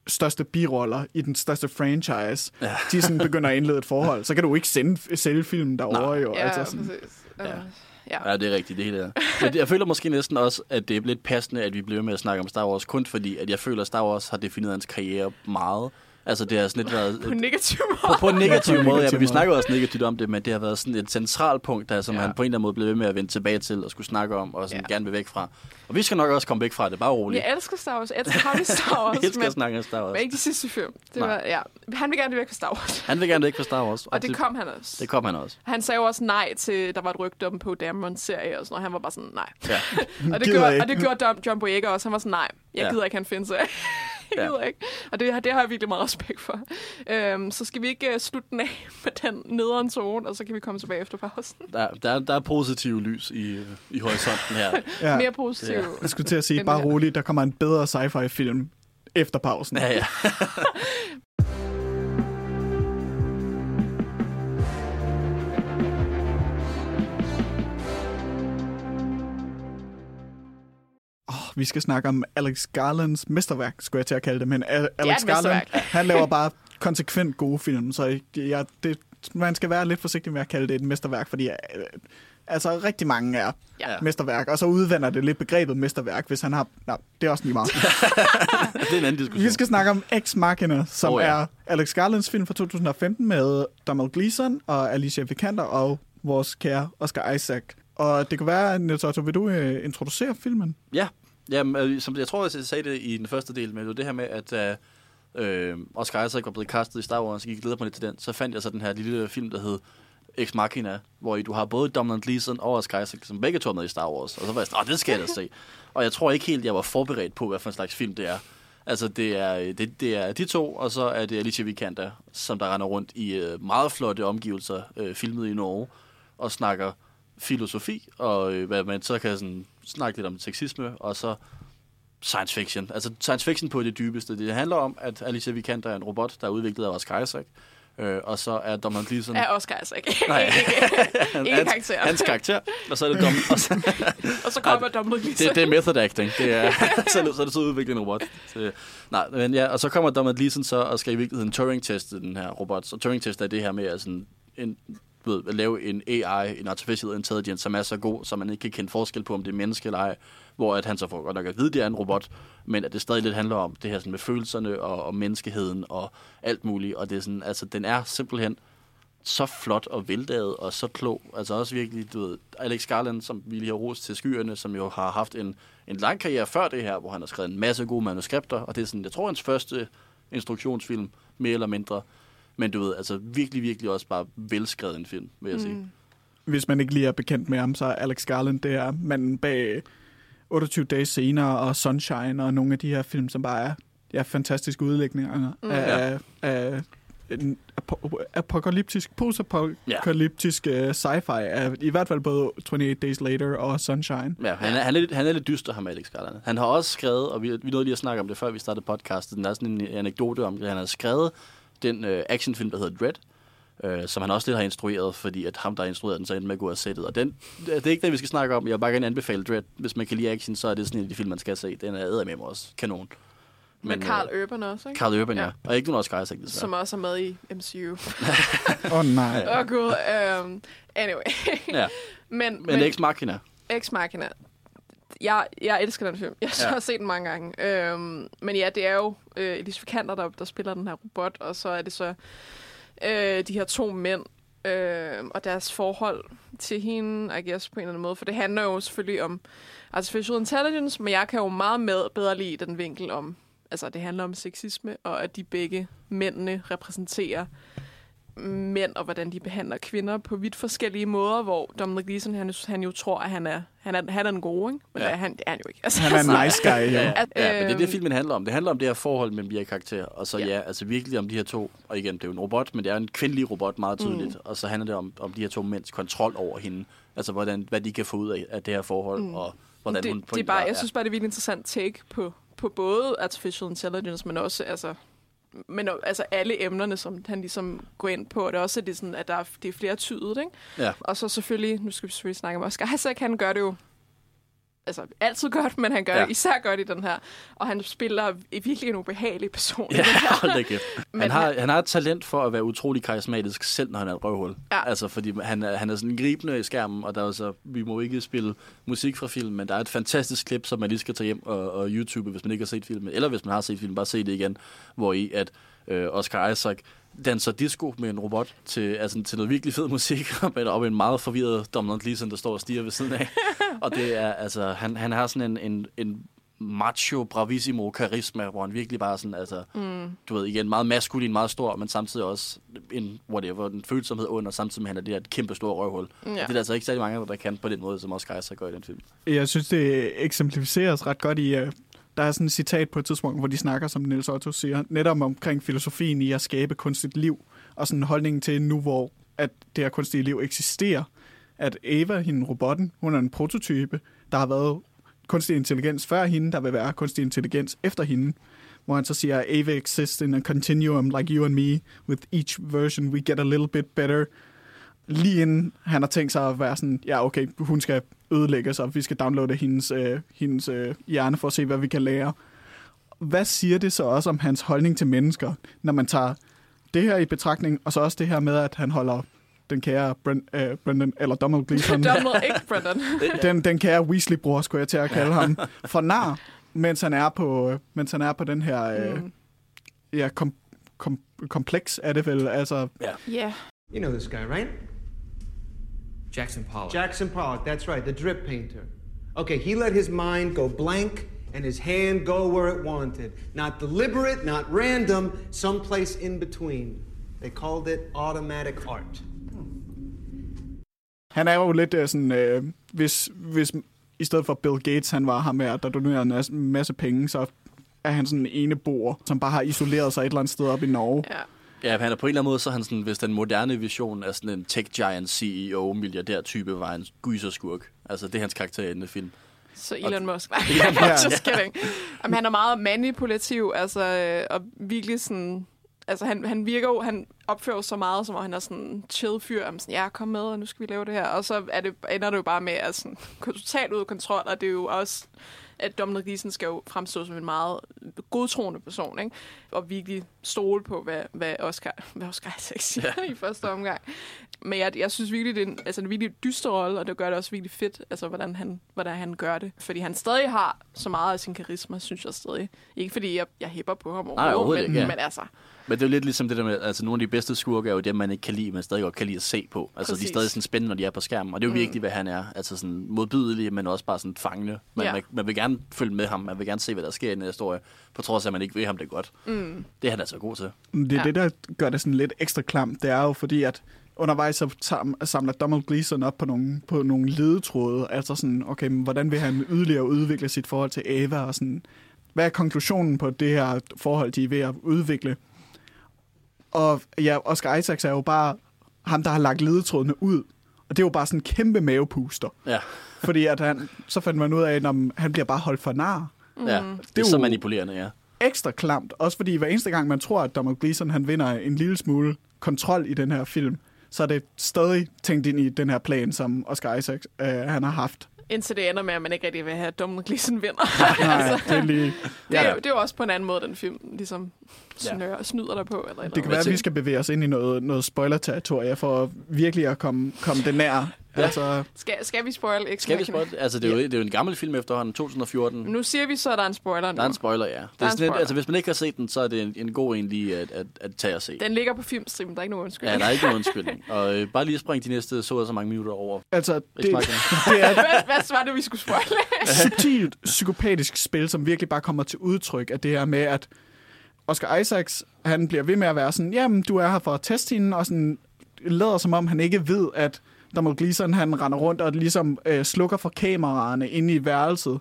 største biroller i den største franchise, Ja. de sådan begynder at indlede et forhold, så kan du jo ikke sende, sælge filmen derovre. Jo, Ja, altså sådan. præcis. Ja. Ja. ja. Det er rigtigt, det hele er. Men jeg føler måske næsten også, at det er lidt passende, at vi bliver med at snakke om Star Wars, kun fordi, at jeg føler, at Star Wars har defineret hans karriere meget. Altså, det har sådan lidt været... På en negativ på, måde. på en negativ Ja, på måde, ja, vi snakker også negativt om det, men det har været sådan et centralt punkt, der, som Ja. han på en eller anden måde blev ved med at vende tilbage til og skulle snakke om, og sådan Ja. gerne vil væk fra. Og vi skal nok også komme væk fra det, bare roligt. Jeg elsker Star Wars. Jeg elsker ham i Star Wars. Vi elsker men, at snakke om Star Wars. men ikke de sidste film. Det Nej. var, ja. Han vil gerne væk fra Star Wars. Han vil gerne væk fra Star Wars. Og det kom han også. Det kom han også. Han sagde jo også nej til, der var et rygte om på Damon-serie og sådan noget. Han var bare sådan, nej. Ja. og, det gjorde, og det gjorde John, Boyega også. Han var sådan, nej, jeg Ja. gider ikke, han findes serie. jeg Ja. gider ikke. Og det, det har jeg virkelig meget respekt for. Øhm, så skal vi ikke uh, slutte den af med den nederen tone, og så kan vi komme tilbage efter pausen. Der, der, der er positive lys i, i horisonten her. Ja. Mere positiv. Ja. Jeg skulle til at sige, bare roligt, der kommer en bedre sci-fi film efter pausen. Ja, ja. Vi skal snakke om Alex Garlands mesterværk, skulle jeg til at kalde det, men A- Alex et Garland, han laver bare konsekvent gode film, så jeg, det, man skal være lidt forsigtig med at kalde det et mesterværk, fordi øh, altså rigtig mange er Ja. mesterværk, og så udvander det lidt begrebet mesterværk, hvis han har... Nej, det er også lige meget. det er en anden diskussion. Vi skal snakke om Ex Machina, som Oh, ja. er Alex Garlands film fra 2015 med Donald Gleeson og Alicia Vikander og vores kære Oscar Isaac. Og det kan være, Niels Otto, vil du uh, introducere filmen? Ja, Jamen, øh, som jeg tror, jeg sagde det i den første del, men det var det her med, at øh, øh Oscar Isaac var blevet kastet i Star Wars, så gik jeg glæder mig lidt til den. Så fandt jeg så den her lille film, der hed Ex Machina, hvor I- du har både Donald Gleeson og Oscar Isaac, som begge to er med i Star Wars. Og så var jeg sådan, det skal jeg da se. Og jeg tror ikke helt, jeg var forberedt på, hvad for en slags film det er. Altså, det er, øh, det, det er de to, og så er det Alicia Vikander, som der render rundt i øh, meget flotte omgivelser, øh, filmet i Norge, og snakker filosofi, og øh, hvad man så kan sådan, snakke lidt om sexisme, og så science fiction. Altså science fiction på det dybeste. Det handler om, at Alicia Vikander er en robot, der er udviklet af Oscar Isaac, Øh, og så er Donald Gleeson... Er Oscar ikke. Nej. ikke hans, karakter. hans karakter. Og så er det Dom, og så, Og så kommer Donald Gleeson. det, det er method acting. Det er, så, er det, så er det så udviklet en robot. Så, nej, men ja, og så kommer Donald Gleeson så og skal i virkeligheden Turing-teste den her robot. Så Turing-test er det her med at, sådan, en, ved, at lave en AI, en artificial intelligence, som er så god, så man ikke kan kende forskel på, om det er menneske eller ej. Hvor at han så får godt nok at vide, at det er en robot, men at det stadig lidt handler om det her sådan med følelserne og, og menneskeheden og alt muligt. Og det er sådan, altså, den er simpelthen så flot og veldaget og så klog. Altså også virkelig, du ved, Alex Garland, som vi lige har rost til skyerne, som jo har haft en, en lang karriere før det her, hvor han har skrevet en masse gode manuskripter, og det er sådan, jeg tror, hans første instruktionsfilm, mere eller mindre. Men du ved, altså virkelig, virkelig også bare velskrevet en film, vil jeg mm. sige. Hvis man ikke lige er bekendt med ham, så er Alex Garland, det er manden bag 28 dage senere og Sunshine og nogle af de her film, som bare er ja, fantastiske udlægninger mm. af, af en apo- apokalyptisk, postapokalyptisk ja. sci-fi af i hvert fald både 28 Days Later og Sunshine. Ja, han er, han er, lidt, han er lidt dyster, ham Alex Garland. Han har også skrevet, og vi, vi nåede lige at snakke om det, før vi startede podcastet, der er sådan en anekdote om det. Han har skrevet den øh, actionfilm, der hedder Dread, øh, som han også lidt har instrueret, fordi at ham, der har instrueret den, så endte med at gå af sættet. Og den, det er ikke det, vi skal snakke om. Jeg vil bare gerne anbefale Dread. Hvis man kan lide action, så er det sådan en af de film, man skal se. Den er med mig også kanon. Men, med Carl øh, Urban også, ikke? Carl Urban, ja. ja. Og ikke nogen Oscar Isaac, desværre. Som også er med i MCU. Åh oh, nej. Åh oh, gud. Um, anyway. ja. men, men, men Ex Machina. Ex Machina. Jeg, jeg elsker den film. Jeg ja. har set den mange gange. Um, men ja, det er jo uh, Elise Vikander, der, der spiller den her robot, og så er det så uh, de her to mænd, uh, og deres forhold til hende, I guess, på en eller anden måde. For det handler jo selvfølgelig om artificial intelligence, men jeg kan jo meget med, bedre lide den vinkel om altså det handler om sexisme, og at de begge mændene repræsenterer mænd, og hvordan de behandler kvinder på vidt forskellige måder, hvor Dominic Gleeson, han, han jo tror, at han er, han er, han er den gode, ikke? men ja. det, er han, det er han jo ikke. Altså, han er en nice guy, ja. At, ja, men det er det, filmen handler om. Det handler om det her forhold mellem de her karakterer, og så ja. ja, altså virkelig om de her to, og igen, det er jo en robot, men det er en kvindelig robot meget tydeligt, mm. og så handler det om, om de her to mænds kontrol over hende, altså hvordan, hvad de kan få ud af, af det her forhold, mm. og hvordan det, hun... Det er bare, jeg synes bare, det er virkelig interessant take på på både artificial intelligence, men også altså, men altså alle emnerne, som han ligesom går ind på, og det er også det sådan, at der er, det er flere tydet, ikke? Ja. Og så selvfølgelig, nu skal vi selvfølgelig snakke om Oscar Isaac, han gør det jo altså altid godt, men han gør ja. især godt i den her. Og han spiller virkelig en ubehagelig person. Ja, hold da kæft. Han har, han har et talent for at være utrolig karismatisk, selv når han er et røvhul. Ja. Altså, fordi han han er sådan gribende i skærmen, og der er så, vi må ikke spille musik fra filmen, men der er et fantastisk klip, som man lige skal tage hjem og, og YouTube, hvis man ikke har set filmen. Eller hvis man har set filmen, bare se det igen, hvor i at øh, Oscar Isaac danser disco med en robot til, altså, til noget virkelig fed musik, men op en meget forvirret Donald Gleeson, der står og stiger ved siden af. og det er, altså, han, han har sådan en, en, en macho, bravissimo karisma, hvor han virkelig bare sådan, altså, mm. du ved, igen, meget maskulin, meget stor, men samtidig også en, whatever, en følsomhed under, samtidig med, at han er det her et kæmpe store røvhul. Ja. Det er der altså ikke særlig mange, der kan på den måde, som Oscar Isaac gør i den film. Jeg synes, det eksemplificeres ret godt i, uh, der er sådan et citat på et tidspunkt, hvor de snakker, som Niels Otto siger, netop omkring filosofien i at skabe kunstigt liv, og sådan holdningen til nu, hvor at det her kunstige liv eksisterer, at Eva, hende robotten, hun er en prototype, der har været kunstig intelligens før hende, der vil være kunstig intelligens efter hende, hvor han så siger, Ava exists in a continuum like you and me. With each version we get a little bit better. Lige inden han har tænkt sig at være sådan, ja okay, hun skal ødelægges, og vi skal downloade hendes, øh, hendes øh, hjerne for at se, hvad vi kan lære. Hvad siger det så også om hans holdning til mennesker, når man tager det her i betragtning, og så også det her med, at han holder den kære Brent, øh, Brendan, eller Donald Gleeson. Donald, ikke Brendan. den, den kære Weasley-bror, skulle jeg til at kalde ham, for nar, mens han er på, mens han er på den her øh, mm. ja, kom, kom, kompleks, er det vel? Altså, yeah. yeah. You know this guy, right? Jackson Pollock. Jackson Pollock, that's right, the drip painter. Okay, he let his mind go blank and his hand go where it wanted. Not deliberate, not random, someplace in between. They called it automatic art. Han er jo lidt uh, sådan, øh, hvis, hvis i stedet for Bill Gates, han var ham med, der donerer en masse penge, så er han sådan en ene bor, som bare har isoleret sig et eller andet sted op i Norge. Ja. Ja, han er på en eller anden måde, så han sådan, hvis den moderne vision af sådan en tech giant CEO, milliardær-type, var en gyserskurk. Altså, det er hans karakter i den film. Så Elon Musk. Nej, Elon Musk. just kidding. Jamen, han er meget manipulativ, altså, og virkelig sådan Altså, han, han virker jo, han opfører så meget, som om han er sådan en chill fyr. Jamen, sådan, ja, kom med, og nu skal vi lave det her. Og så er det, ender det jo bare med at sådan, gå totalt ud af kontrol, og det er jo også at Dominic Gleeson skal jo fremstå som en meget godtroende person, ikke? og virkelig stole på, hvad, hvad Oscar, hvad Oscar Isaac siger ja. i første omgang. Men jeg, jeg synes virkelig, det er en, altså en virkelig dyster rolle, og det gør det også virkelig fedt, altså hvordan han, hvordan han gør det. Fordi han stadig har så meget af sin karisma, synes jeg stadig. Ikke fordi jeg, jeg hæpper på ham overhovedet, Nej, overhovedet men, ikke, ja. men altså, Men det er jo lidt ligesom det der med, altså nogle af de bedste skurke er jo dem, man ikke kan lide, men stadig godt kan lide at se på. Altså de Præcis. er stadig sådan spændende, når de er på skærmen. Og det er jo Mm. virkelig, hvad han er. Altså sådan modbydelige, men også bare sådan fangende. Man, Ja. man, man, vil gerne følge med ham. Man vil gerne se, hvad der sker i den her historie. På trods af, at man ikke ved ham det godt. mm, Det er han altså god til. Det er Ja. det, der gør det sådan lidt ekstra klamt. Det er jo fordi, at undervejs så sam- samler Donald Gleeson op på nogle, på nogle ledetråde. Altså sådan, okay, men hvordan vil han yderligere udvikle sit forhold til Ava? Og sådan, hvad er konklusionen på det her forhold, de er ved at udvikle? Og ja, Oscar Isaacs er jo bare ham, der har lagt ledetrådene ud. Og det er jo bare sådan en kæmpe mavepuster. Ja, Fordi at han, så fandt man ud af, at han bliver bare holdt for nar. mm. ja. det er jo- så manipulerende, ja. ekstra klamt. Også fordi hver eneste gang, man tror, at Donald Gleeson han vinder en lille smule kontrol i den her film, så er det stadig tænkt ind i den her plan, som Oscar Isaac øh, han har haft. Indtil det ender med, at man ikke rigtig vil have, at Dominic Gleeson vinder. Nej, det er lige... Det er, Ja. det er jo også på en anden måde, den film ligesom snør, snyder dig på. Eller eller Det kan andet. være, at vi skal bevæge os ind i noget, noget spoiler-territorie for virkelig at komme, komme det nær. Ja. Altså, Skal, skal vi spoil? Ikke Skal vi spoil? Altså, det er, jo, det er jo en gammel film efterhånden, 2014. Nu siger vi så, at der er en spoiler nu. Der er en spoiler, ja. Det er er en sådan spoiler. altså, hvis man ikke har set den, så er det en, en god en lige at, at, at tage og se. Den ligger på filmstreamen, der er ikke nogen undskyld. Ja, der er ikke nogen undskyldning. Og øh, bare lige spring de næste så og så mange minutter over. altså det, det er hvad, hvad var det, vi skulle spoile? et subtilt psykopatisk spil, som virkelig bare kommer til udtryk af det her med, at Oscar Isaacs, han bliver ved med at være sådan, jamen, du er her for at teste hende, og sådan lader som om, han ikke ved, at Donald Gleeson, han render rundt og ligesom øh, slukker for kameraerne inde i værelset,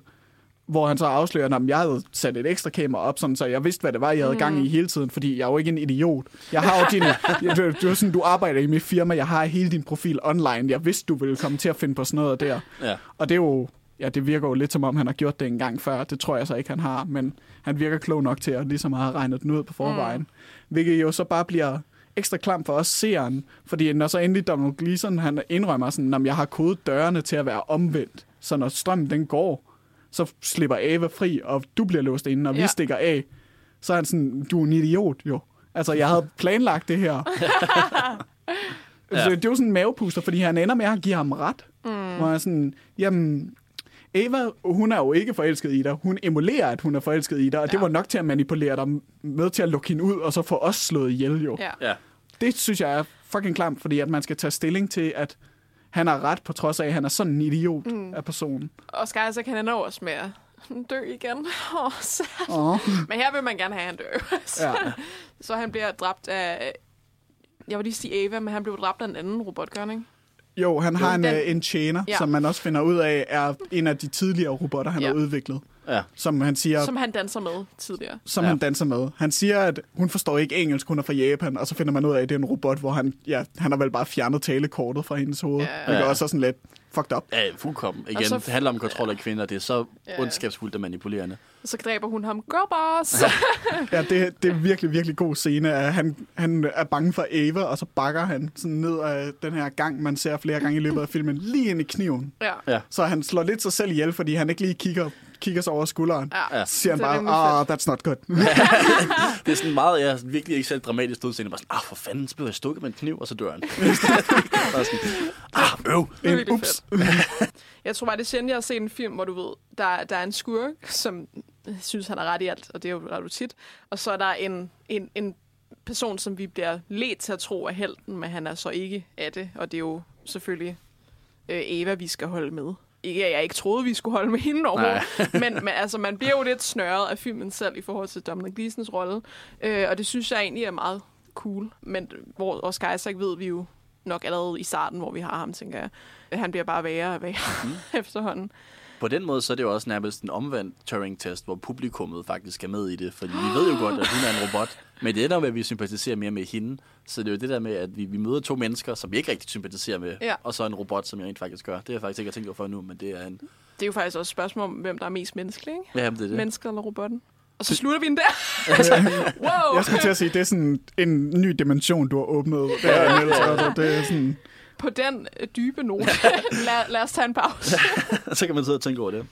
hvor han så afslører, at jeg havde sat et ekstra kamera op, sådan, så jeg vidste, hvad det var, jeg havde gang i hele tiden, fordi jeg er jo ikke en idiot. Jeg har jo din, jeg, du, du, er sådan, du arbejder i mit firma, jeg har hele din profil online, jeg vidste, du ville komme til at finde på sådan noget der. Ja. Og det er jo, ja, det virker jo lidt som om, han har gjort det en gang før. Det tror jeg så ikke, han har. Men han virker klog nok til at ligesom have regnet den ud på forvejen. Mm. Hvilket jo så bare bliver ekstra klam for os seeren. Fordi når så endelig Donald Gleeson, han indrømmer sådan, at jeg har kodet dørene til at være omvendt. Så når strømmen den går, så slipper Ava fri, og du bliver låst inde, og vi Ja. stikker af. Så er han sådan, du er en idiot jo. Altså, jeg havde planlagt det her. ja. Så det er jo sådan en mavepuster, fordi han ender med at give ham ret. Mm. Hvor han er sådan, jamen, Eva, hun er jo ikke forelsket i dig. Hun emulerer, at hun er forelsket i dig, og ja. det var nok til at manipulere dig med til at lukke hende ud, og så få os slået ihjel jo. Ja. Ja. Det synes jeg er fucking klamt, fordi at man skal tage stilling til, at han har ret, på trods af, at han er sådan en idiot mm. af personen. Oscar Isaac, han ender også med at dø igen. Oh. Oh. Men her vil man gerne have, at han dør. så, Ja. så han bliver dræbt af... Jeg vil lige sige Ava, men han blev dræbt af en anden robot, gør han ikke? Jo, han har en, den- øh, en tjener, ja. som man også finder ud af, er en af de tidligere robotter, han Ja. har udviklet. Ja. Som han siger, Som han danser med tidligere. som Ja. han danser med. Han siger, at hun forstår ikke engelsk, hun er fra Japan, og så finder man ud af, at det er en robot, hvor han, ja, han har vel bare fjernet talekortet fra hendes hoved. Ja. Ja. Hvilket Ja. også er sådan lidt fucked up. Ja, fuldkommen. Igen, så- det handler om kontrol af kvinder. Det er så Ja. ondskabsfuldt og manipulerende. Og så dræber hun ham. Girl boss! Ja, det, det er virkelig, virkelig god scene. At han, han er bange for Ava, og så bakker han sådan ned af den her gang, man ser flere gange i løbet af filmen, lige ind i kniven. ja. Ja. Så han slår lidt sig selv ihjel, fordi han ikke lige kigger, kigger sig over skulderen. Ja. Siger han Det er bare, ah, that's not good. Det er sådan meget, ja, virkelig ikke selv dramatisk udseende. Bare sådan, ah, for fanden, så blev jeg stukket med en kniv, og så dør han. Bare sådan, ah, øv. Det er En ups. Jeg tror bare, det er sjældent, jeg har set en film, hvor du ved, der, der er en skurk, som synes, han har ret i alt, og det er jo ret tit. Og så er der en, en, en person, som vi bliver let til at tro er helten, men han er så ikke af det. Og det er jo selvfølgelig øh, Eva, vi skal holde med. Ikke, at jeg ikke troede, vi skulle holde med hende overhovedet. men, men altså, man bliver jo lidt snørret af filmen selv i forhold til Dominic Gleesons rolle. Øh, og det synes jeg egentlig er meget cool. Men hvor Oscar Isaac ved vi jo nok allerede i starten, hvor vi har ham, tænker jeg. Han bliver bare værre og værre mm. efterhånden. På den måde, så er det jo også nærmest en omvendt Turing-test, hvor publikummet faktisk er med i det. Fordi vi ved jo godt, at hun er en robot. Men det ender med, at vi sympatiserer mere med hende. Så det er jo det der med, at vi, vi møder to mennesker, som vi ikke rigtig sympatiserer med. Ja. Og så en robot, som jeg rent faktisk gør. Det har jeg faktisk ikke tænkt over for nu, men det er en... Det er jo faktisk også et spørgsmål om, hvem der er mest menneskelig, ikke? Ja, det er det. Mennesker eller robotten? Og så slutter vi den der. altså, wow. Jeg skulle til at sige, det er sådan en ny dimension, du har åbnet. Det er, Niels, det er sådan... På den øh, dybe note, lad, lad os tage en pause. så kan man sidde og tænke over det.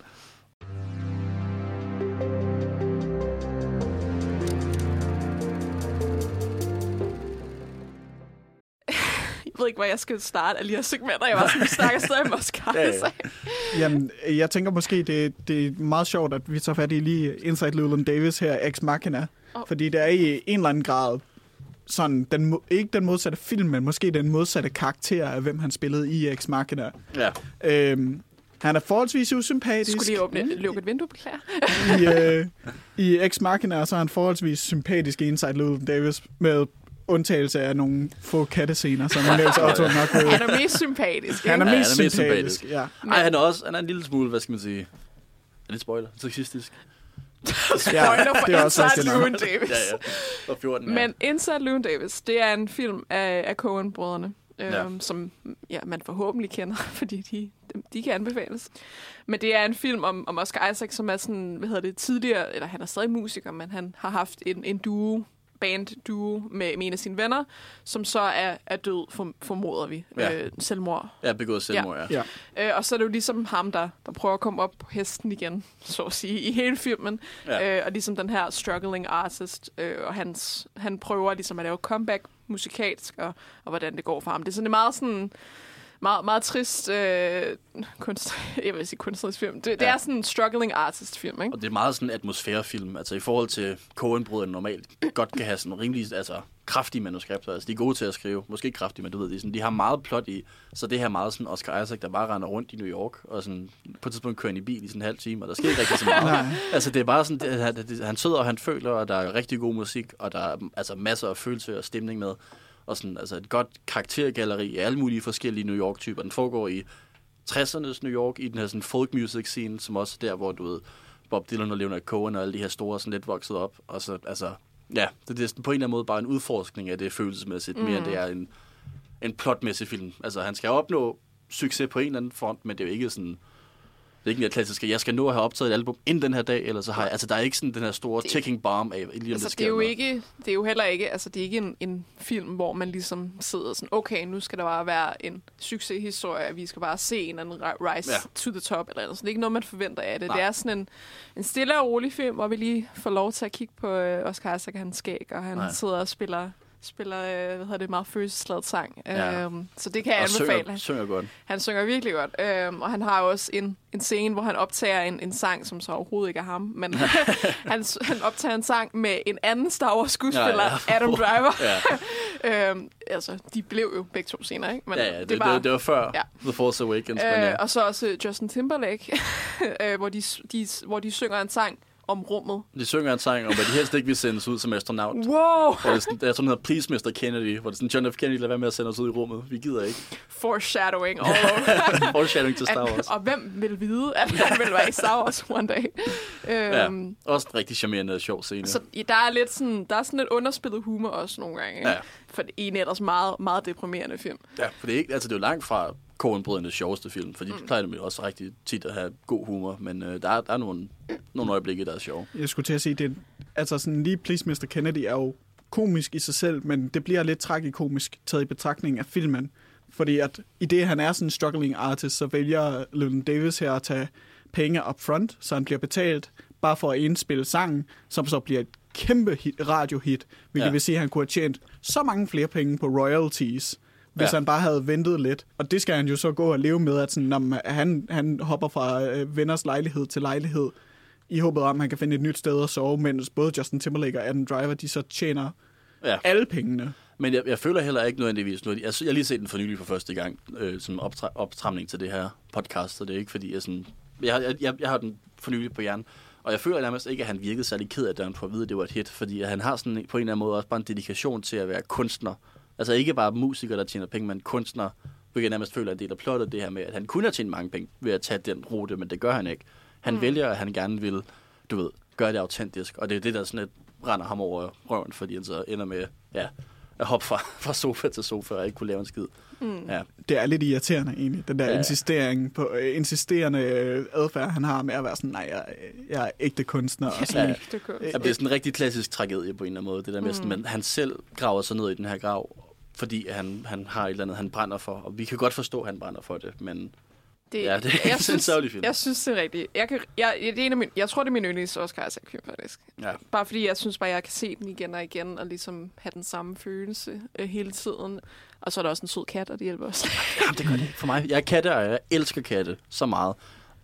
Jeg ved ikke, hvor jeg skal starte alle de her segmenter. Jeg var sådan, vi snakker stadig om Oscar. Ja, ja. Ja, ja. Jamen, jeg tænker måske, det, det er meget sjovt, at vi tager fat i lige Inside Llewellyn Davis her, Ex Machina. Åh. Fordi det er i en eller anden grad sådan, den, ikke den modsatte film, men måske den modsatte karakter af, hvem han spillede i Ex Machina. Ja. Øhm, han er forholdsvis usympatisk. Skulle lige åbne, lukke et vindue, beklager. I, øh, I Ex Machina, så er han forholdsvis sympatisk i Inside Llewellyn Davis, med undtagelse af nogle få kattescener, som Niels Otto nok vil. Han er mest sympatisk. Han er ikke? mest han er mest sympatisk, sympatisk. ja. Ej, han er også han er en lille smule, hvad skal man sige... Er det spoiler? Sexistisk? Spoiler for det er også Inside. Llewyn Davis. Ja, ja. Og 14, ja. Men Inside Llewyn Davis, det er en film af, af Coen-brødrene, øhm, Ja. som ja, man forhåbentlig kender, fordi de, de, de kan anbefales. Men det er en film om, om Oscar Isaac, som er sådan, hvad hedder det, tidligere, eller han er stadig musiker, men han har haft en, en duo, band duo med, med en af sine venner, som så er, er død, for, formoder vi. Ja. Øh, selvmord. Ja, begået selvmord, ja. Ja. Øh, og så er det jo ligesom ham, der, der prøver at komme op på hesten igen, så at sige, i hele filmen. Ja. Ja. Øh, og ligesom den her struggling artist, øh, og hans, han prøver ligesom at lave comeback musikalsk, og, og hvordan det går for ham. Det er sådan en meget sådan meget, meget trist øh, kunst, jeg vil sige kunstnerisk film. Det, ja. det er sådan en struggling artist film, ikke? Og det er meget sådan en atmosfærefilm. Altså i forhold til Coen-brødrene normalt godt kan have sådan rimelig altså, kraftige manuskripter. Altså de er gode til at skrive. Måske ikke kraftige, men du ved, de, sådan, de har meget plot i. Så det her er meget sådan Oscar Isaac, der bare render rundt i New York. Og sådan, på et tidspunkt kører han i bil i sådan en halv time, og der sker ikke rigtig så meget. altså det er bare sådan, det, han, det, han sidder og han føler, og der er rigtig god musik, og der er altså masser af følelse og stemning med. Og sådan, altså et godt karaktergalleri af alle mulige forskellige New York-typer. Den foregår i 60'ernes New York, i den her sådan folk music scene, som også er der, hvor du ved, Bob Dylan og Leonard Cohen og alle de her store sådan lidt vokset op. Og så, altså, ja, det, er sådan på en eller anden måde bare en udforskning af det følelsesmæssigt, mm. mere end det er en, en plotmæssig film. Altså, han skal opnå succes på en eller anden front, men det er jo ikke sådan... Det er klassiske, jeg skal nå at have optaget et album inden den her dag, eller så har jeg, altså der er ikke sådan den her store Det- ticking bomb af, lige om Altså, det det er jo noget. ikke, det er jo heller ikke, altså det er ikke en, en film, hvor man ligesom sidder sådan, okay, nu skal der bare være en succeshistorie, vi skal bare se en eller anden ri- rise Ja. to the top, eller andet. Så det er ikke noget, man forventer af det. Nej. Det er sådan en, en stille og rolig film, hvor vi lige får lov til at kigge på øh, Oscar Isaac og hans skæg, og han. Nej. sidder og spiller spiller, øh, hvad hedder det, meget følelsesladet sang. Ja. Øhm, så det kan jeg og anbefale. synger, synger godt. Han synger virkelig godt, øhm, og han har også en, en scene, hvor han optager en, en sang, som så overhovedet ikke er ham, men han, han optager en sang med en anden Star Wars skuespiller, Ja, ja. Adam Driver. Ja, øhm, altså, de blev jo begge to senere, ikke? Men ja, ja det, det, var, det, det var før Ja. The Force Awakens, men øh, ja. Og så også Justin Timberlake, øh, hvor, de, de, hvor de synger en sang om rummet. De synger en sang om, at de helst ikke vil sendes ud som astronaut. Wow! Hvor det er sådan, jeg tror, den hedder Please Mr. Kennedy, hvor det er sådan, John F. Kennedy lader være med at sende os ud i rummet. Vi gider ikke. Foreshadowing all over. Foreshadowing til Star Wars. At, og hvem vil vide, at han vil være i Star Wars one day? Ja, Øhm, også en rigtig charmerende og sjov scene. Så ja, der er lidt sådan, der er sådan lidt underspillet humor også nogle gange. Ikke? Ja. For det er en ellers meget, meget deprimerende film. Ja, for det er, ikke, altså, det er jo langt fra Coen-brødrenes sjoveste film, for de Mm. plejer nemlig også rigtig tit at have god humor, men øh, der, er, der er nogle, nogle øjeblikke, der er sjove. Jeg skulle til at sige, det altså sådan lige Please Mr. Kennedy er jo komisk i sig selv, men det bliver lidt tragikomisk taget i betragtning af filmen. Fordi at i det, han er sådan en struggling artist, så vælger Llewyn Davis her at tage penge up front, så han bliver betalt bare for at indspille sangen, som så bliver et kæmpe hit, radiohit, hvilket Ja. ja. vil sige, at han kunne have tjent så mange flere penge på royalties, hvis Ja. han bare havde ventet lidt. Og det skal han jo så gå og leve med, at sådan, man, han, han hopper fra øh, venners lejlighed til lejlighed, i håbet om, at han kan finde et nyt sted at sove, mens både Justin Timberlake og Adam Driver, de så tjener Ja. alle pengene. Men jeg, jeg føler heller ikke nødvendigvis noget. Jeg, jeg har lige set den for nylig for første gang, øh, som optra- optramning til det her podcast, så det er ikke fordi, jeg sådan... Jeg, har- jeg, jeg, jeg har den for nylig på hjernen, og jeg føler nærmest ikke, at han virkede særlig ked af, da han får at vide, at det var et hit, fordi han har sådan på en eller anden måde også bare en dedikation til at være kunstner. Altså ikke bare musiker, der tjener penge, men kunstner, hvilket jeg nærmest føler er en del af plottet, det her med, at han kunne have tjent mange penge ved at tage den rute, men det gør han ikke. Han mm. vælger, at han gerne vil, du ved, gøre det autentisk, og det er det, der sådan lidt render ham over røven, fordi han så ender med, ja, at hoppe fra, fra sofa til sofa og ikke kunne lave en skid. Mm. Ja. Det er lidt irriterende egentlig, den der Ja, insistering på, øh, insisterende øh, adfærd, han har med at være sådan, nej, jeg, jeg er ægte kunstner. Og sådan, Ja. Det kunne- Ja, det er sådan en rigtig klassisk tragedie på en eller anden måde, det der med, mm. men han selv graver sig ned i den her grav, fordi han, han har et eller andet, han brænder for, og vi kan godt forstå, at han brænder for det, men Det, Ja, det er jeg en synes, sørgelig film. Jeg synes, det er rigtigt. Jeg, kan, jeg, det er en af mine, jeg tror, det er min yndlings Oscar Isaac-film, faktisk. ja. Bare fordi jeg synes bare, jeg kan se den igen og igen, og ligesom have den samme følelse øh, hele tiden. Og så er der også en sød kat, og det hjælper også. Jamen, det gør det for mig. Jeg er katteejer, jeg elsker katte så meget,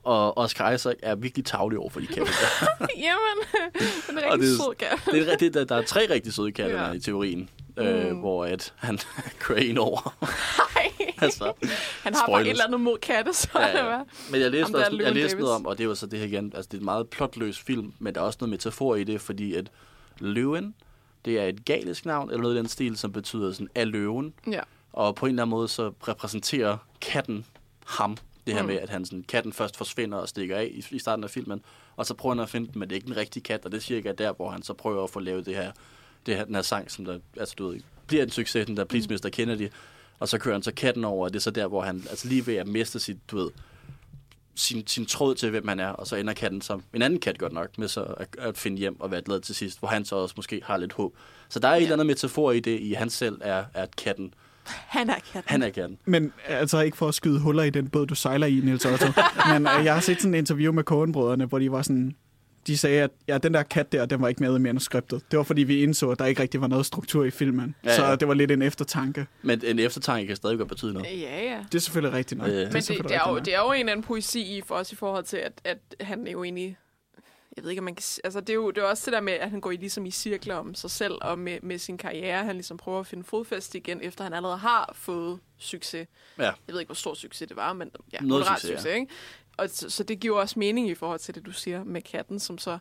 og Oscar Isaac er virkelig tavlig over for de katte. Jamen, den er Og rigtig det sød kat. det er rigtigt, der, der er tre rigtig søde katte ja. i teorien, øh, Mm. hvor at han kører en over. altså, Han har bare et spoilers. eller andet mod katte, så Ja, ja, det var. Men jeg læste, også, jeg læste noget om, og det var så det her igen, altså det er en meget plotløs film, men der er også noget metafor i det, fordi at løven, det er et galisk navn, eller noget i den stil, som betyder sådan af løven, Ja. og på en eller anden måde så repræsenterer katten ham. Det her Mm. mm. med, at han sådan, katten først forsvinder og stikker af i, i starten af filmen, og så prøver han at finde den, men det er ikke den rigtige kat, og det er cirka der, hvor han så prøver at få lavet det her, det her, den her sang, som der, altså du ved, bliver en succes, den der Please Mr. Kennedy, og så kører han så katten over, og det er så der, hvor han altså lige ved at miste sit, du ved, sin, sin tråd til, hvem han er, og så ender katten som en anden kat godt nok, med så at, at finde hjem og være glad til sidst, hvor han så også måske har lidt håb. Så der er ja. et eller andet metafor i det, i han selv er, er at katten. Han er katten. Han er katten. Men altså ikke for at skyde huller i den båd, du sejler i, Niels Otto. men øh, jeg har set sådan et interview med Coen-brødrene, hvor de var sådan... De sagde, at ja, den der kat der, den var ikke med i manuskriptet. Det var, fordi vi indså, at der ikke rigtig var noget struktur i filmen. Ja, Ja, ja. Så det var lidt en eftertanke. Men en eftertanke kan stadig godt betyde noget. Ja, ja. Det er selvfølgelig rigtigt nok. Øh. Det Men er det, selvfølgelig det, er jo, rigtigt det er jo en eller anden poesi i for os i forhold til, at, at han er jo egentlig... Jeg ved ikke, om man kan... Altså, det er jo det er også det der med, at han går i, ligesom i cirkler om sig selv og med, med sin karriere. Han ligesom prøver at finde fodfæste igen, efter han allerede har fået succes. Ja. Jeg ved ikke, hvor stor succes det var, men ja, Noget moderat succes, ja. succes, ikke? Og så, så det giver også mening i forhold til det, du siger med katten, som så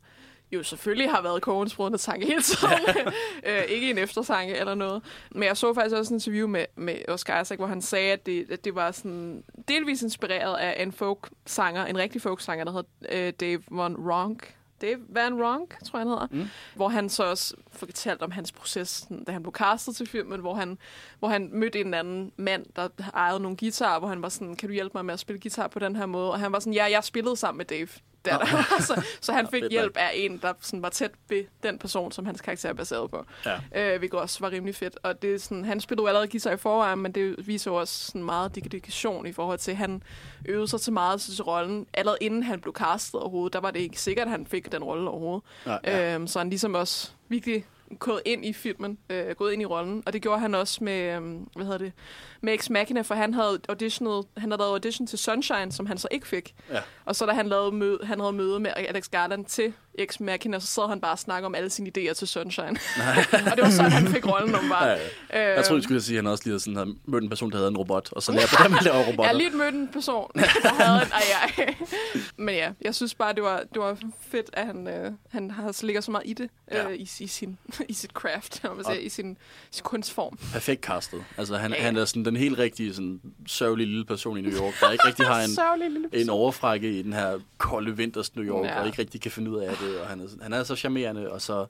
jo selvfølgelig har været kogens brødende tanke hele tiden. øh, ikke en eftertanke eller noget. Men jeg så faktisk også en interview med, med Oscar Isaac, hvor han sagde, at det, at det var sådan delvis inspireret af en folk-sanger, en rigtig folk-sanger, der hedder øh, Dave Von Ronk. Dave Van Ronk, tror jeg, han hedder. Mm. Hvor han så også fortalt om hans proces, da han blev castet til filmen, hvor han, hvor han mødte en anden mand, der ejede nogle guitarer, hvor han var sådan, kan du hjælpe mig med at spille guitar på den her måde? Og han var sådan, ja, jeg spillede sammen med Dave. Der, der. så, så han fik hjælp af en, der sådan var tæt ved den person, som hans karakter er baseret på. Ja. Øh, hvilket også var rimelig fedt. Og det er sådan, han spillede jo allerede guitar i forvejen, men det viser jo også sådan meget dedikation i forhold til, at han øvede sig til meget til rollen. Allerede inden han blev castet overhovedet, der var det ikke sikkert, at han fik den rolle overhovedet. Ja, ja. Øhm, så han ligesom også virkelig gået ind i filmen, øh, gået ind i rollen. Og det gjorde han også med, øhm, hvad hedder det, med Ex Machina, for han havde auditionet, han havde lavet audition til Sunshine, som han så ikke fik. Ja. Og så da han, lavede møde, han havde møde med Alex Garland til Ex Machina, så sad han bare og snakkede om alle sine idéer til Sunshine. og det var sådan, han fik rollen åbenbart. Ja, ja. Jeg troede, du skulle sige, at han også lige sådan, havde mødt en person, der havde en robot, og så lærte hvordan man laver Jeg robotter. har lige mødt en person, der havde en ej, ej. Men ja, jeg synes bare, det var, det var fedt, at han, øh, han har, ligger så meget i det, Ja. øh, i, i, sin, i sit craft, om man Og- siger, i sin, sin kunstform. Perfekt castet. Altså, han, Ja, han er sådan den helt rigtige sådan, sørgelige lille person i New York, der ikke rigtig har en, en overfrakke i den her kolde vinters New York, ja. og ikke rigtig kan finde ud af det. Og han er, han er så charmerende, og så,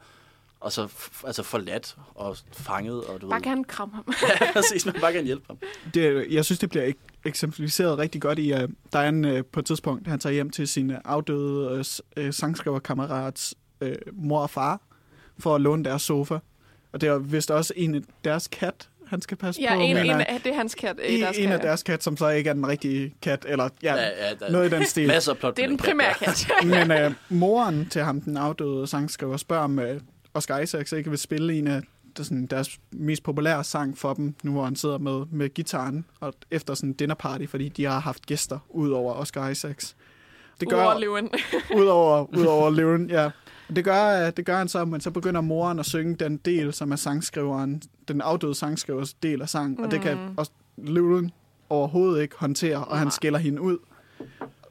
og så altså forladt og fanget. Og du Bare ved, han kramme ham. ja, præcis, man bare kan hjælpe ham. det, jeg synes, det bliver ek- eksemplificeret rigtig godt i, at der er en, øh, på et tidspunkt, han tager hjem til sin øh, afdøde øh, øh, sangskriverkammerats øh, mor og far, for at låne deres sofa. Og det er vist også en af deres kat, han skal passe ja, på. en, en, af- det er hans kat. øh, en, deres en af kat. deres kat, som så ikke er den rigtige kat, eller ja, Ja, ja, der, noget i den stil. Masser af plot. Det er den kat, primære ja. kat. Men øh, moren til ham, den afdøde sangskriver, spørger om øh, Oscar Isaacs ikke vil spille en af der, sådan, deres mest populære sang for dem, nu hvor han sidder med, med gitaren, og efter sådan en dinner party, fordi de har haft gæster ud over Oscar Isaacs. Det gør, Udover løven. Udover, udover Løven, ja. Det gør, det gør han så, men så begynder moren at synge den del, som er sangskriveren, den afdøde sangskrivers del af sang, mm. og det kan også Løven overhovedet ikke håndtere, og han skiller hende ud.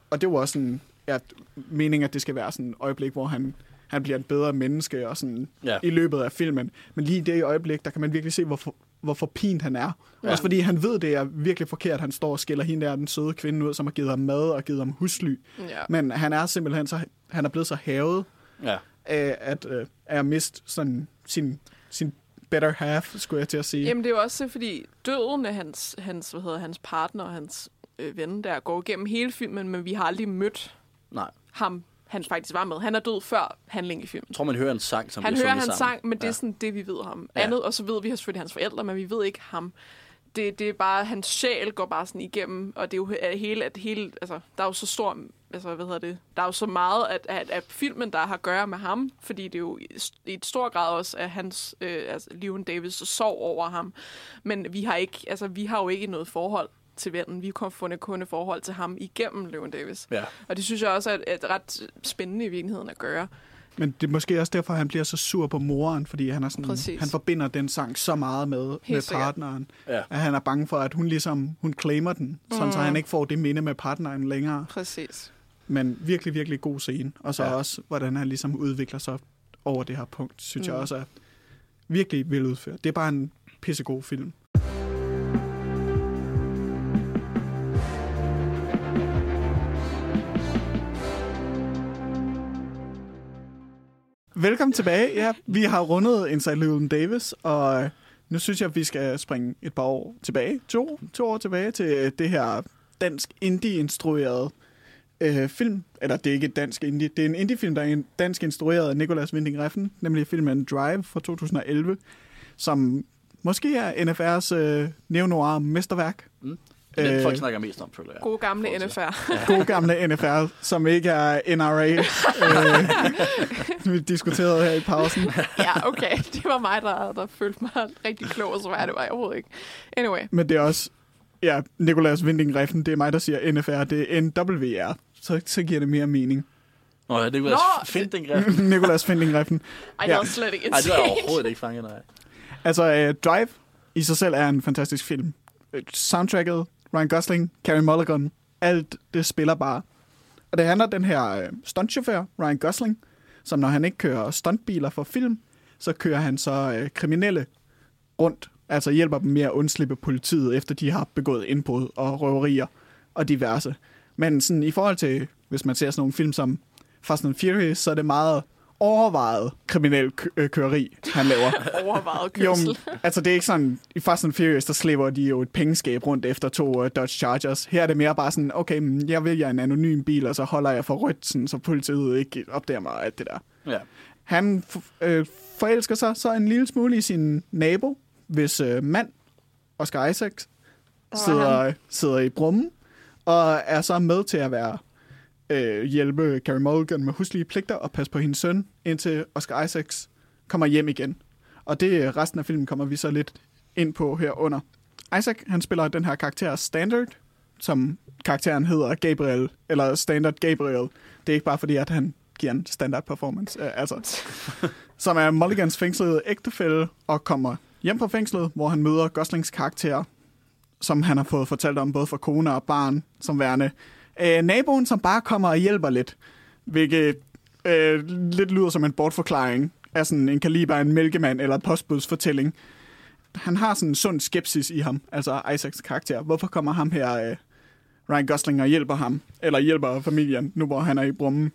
Og det var også sådan, ja, meningen, at det skal være sådan et øjeblik, hvor han, han bliver et bedre menneske og sådan, Ja. i løbet af filmen. Men lige i det øjeblik, der kan man virkelig se, hvor, for, hvor forpint han er. Ja. Også fordi han ved, det er virkelig forkert, han står og skiller hende der, den søde kvinde ud, som har givet ham mad og givet ham husly. Ja. Men han er simpelthen så, han er blevet så havet Ja. Af at, øh, af at miste sådan sin, sin better half, skulle jeg til at sige. Jamen, det er jo også fordi døden af hans, hans, hvad hedder, hans partner og hans øh, ven der går igennem hele filmen, men vi har aldrig mødt Nej. ham, han faktisk var med. Han er død før handling i filmen. Jeg tror, man hører en sang, som Han hører hans sammen. sang, men det er Ja. sådan det, vi ved ham. Ja. Andet, og så ved vi selvfølgelig hans forældre, men vi ved ikke ham. Det, det er bare, hans sjæl går bare sådan igennem, og det er jo hele, at hele, altså, der er jo så stor, altså, hvad hedder det, der er jo så meget at, at, at filmen, der har at gøre med ham, fordi det er jo i, i et stor grad også af hans, øh, altså, Leon Davis sorg over ham. Men vi har ikke, altså, vi har jo ikke noget forhold til vennen. Vi har fundet kun et forhold til ham igennem Leon Davis. Ja. Og det synes jeg også er, er ret spændende i virkeligheden at gøre. Men det er måske også derfor, han bliver så sur på moren, fordi han, er sådan, Præcis. han forbinder den sang så meget med, med sikkert. partneren, Ja. at han er bange for, at hun ligesom hun claimer den, sådan så Mm. han ikke får det minde med partneren længere. Præcis. Men virkelig, virkelig god scene. Og så Ja. også, hvordan han ligesom udvikler sig over det her punkt, synes mm. jeg Mm. også er virkelig veludført. Det er bare en pissegod film. Velkommen tilbage. Ja, vi har rundet Inside Llewellyn Davis, og øh, nu synes jeg, at vi skal springe et par år tilbage, to, to år tilbage til øh, det her dansk indie-instruerede øh, film. Eller det er ikke et dansk indie, det er en indie-film, der er en dansk instrueret af Nicolas Winding Refn, nemlig filmen Drive fra 2011, som måske er NFR's øh, neo-noir mesterværk. Mm. Det er den, Øh, folk snakker mest om, føler jeg. God gamle NFR. God gamle NFR, som ikke er NRA. øh, vi diskuterede her i pausen. ja, okay. Det var mig, der, der følte mig rigtig klog, og så var det var jeg overhovedet ikke. Anyway. Men det er også, ja, Nicolas Winding Refn, det er mig, der siger NFR, det er NWR. Så, så giver det mere mening. Nå, ja, det kunne Nå, være find den graf. Nicolas Winding Refn. Ej, det var slet ikke Nej, det var overhovedet ikke fanget, nej. Altså, uh, Drive i sig selv er en fantastisk film. Øh, Soundtracket, Ryan Gosling, Carey Mulligan, alt det spiller bare. Og det handler om den her øh, stuntchauffør, Ryan Gosling, som når han ikke kører stuntbiler for film, så kører han så øh, kriminelle rundt, altså hjælper dem med at undslippe politiet, efter de har begået indbrud og røverier og diverse. Men sådan, i forhold til, hvis man ser sådan nogle film som Fast and Furious, så er det meget overvejet kriminel kø- øh, køreri, han laver. Overvejet Jo, kørsel. men, altså det er ikke sådan, i Fast and Furious, der slipper de jo et pengeskab rundt efter to uh, Dodge Chargers. Her er det mere bare sådan, okay, men jeg vælger en anonym bil, og så holder jeg for rødt, sådan, så politiet ikke opdager mig og alt det der. Ja. Han f- øh, forelsker sig så en lille smule i sin nabo, hvis øh, mand, Oscar Isaac, sidder, sidder i brummen, og er så med til at være øh, hjælpe Carey Mulligan med huslige pligter og passe på hendes søn, indtil Oscar Isaacs kommer hjem igen. Og det resten af filmen kommer vi så lidt ind på herunder. Isaac, han spiller den her karakter Standard, som karakteren hedder Gabriel, eller Standard Gabriel. Det er ikke bare fordi, at han giver en standard performance, øh, altså, som er Mulligans fængslede ægtefælle, og kommer hjem fra fængslet, hvor han møder Goslings karakter, som han har fået fortalt om både for kone og barn, som værende øh, naboen, som bare kommer og hjælper lidt, hvilket øh, lidt lyder som en bortforklaring af sådan en kaliber en mælkemand eller postbudsfortælling. Han har sådan en sund skepsis i ham, altså Isaacs karakter. Hvorfor kommer ham her, øh, Ryan Gosling, og hjælper ham, eller hjælper familien, nu hvor han er i brummen?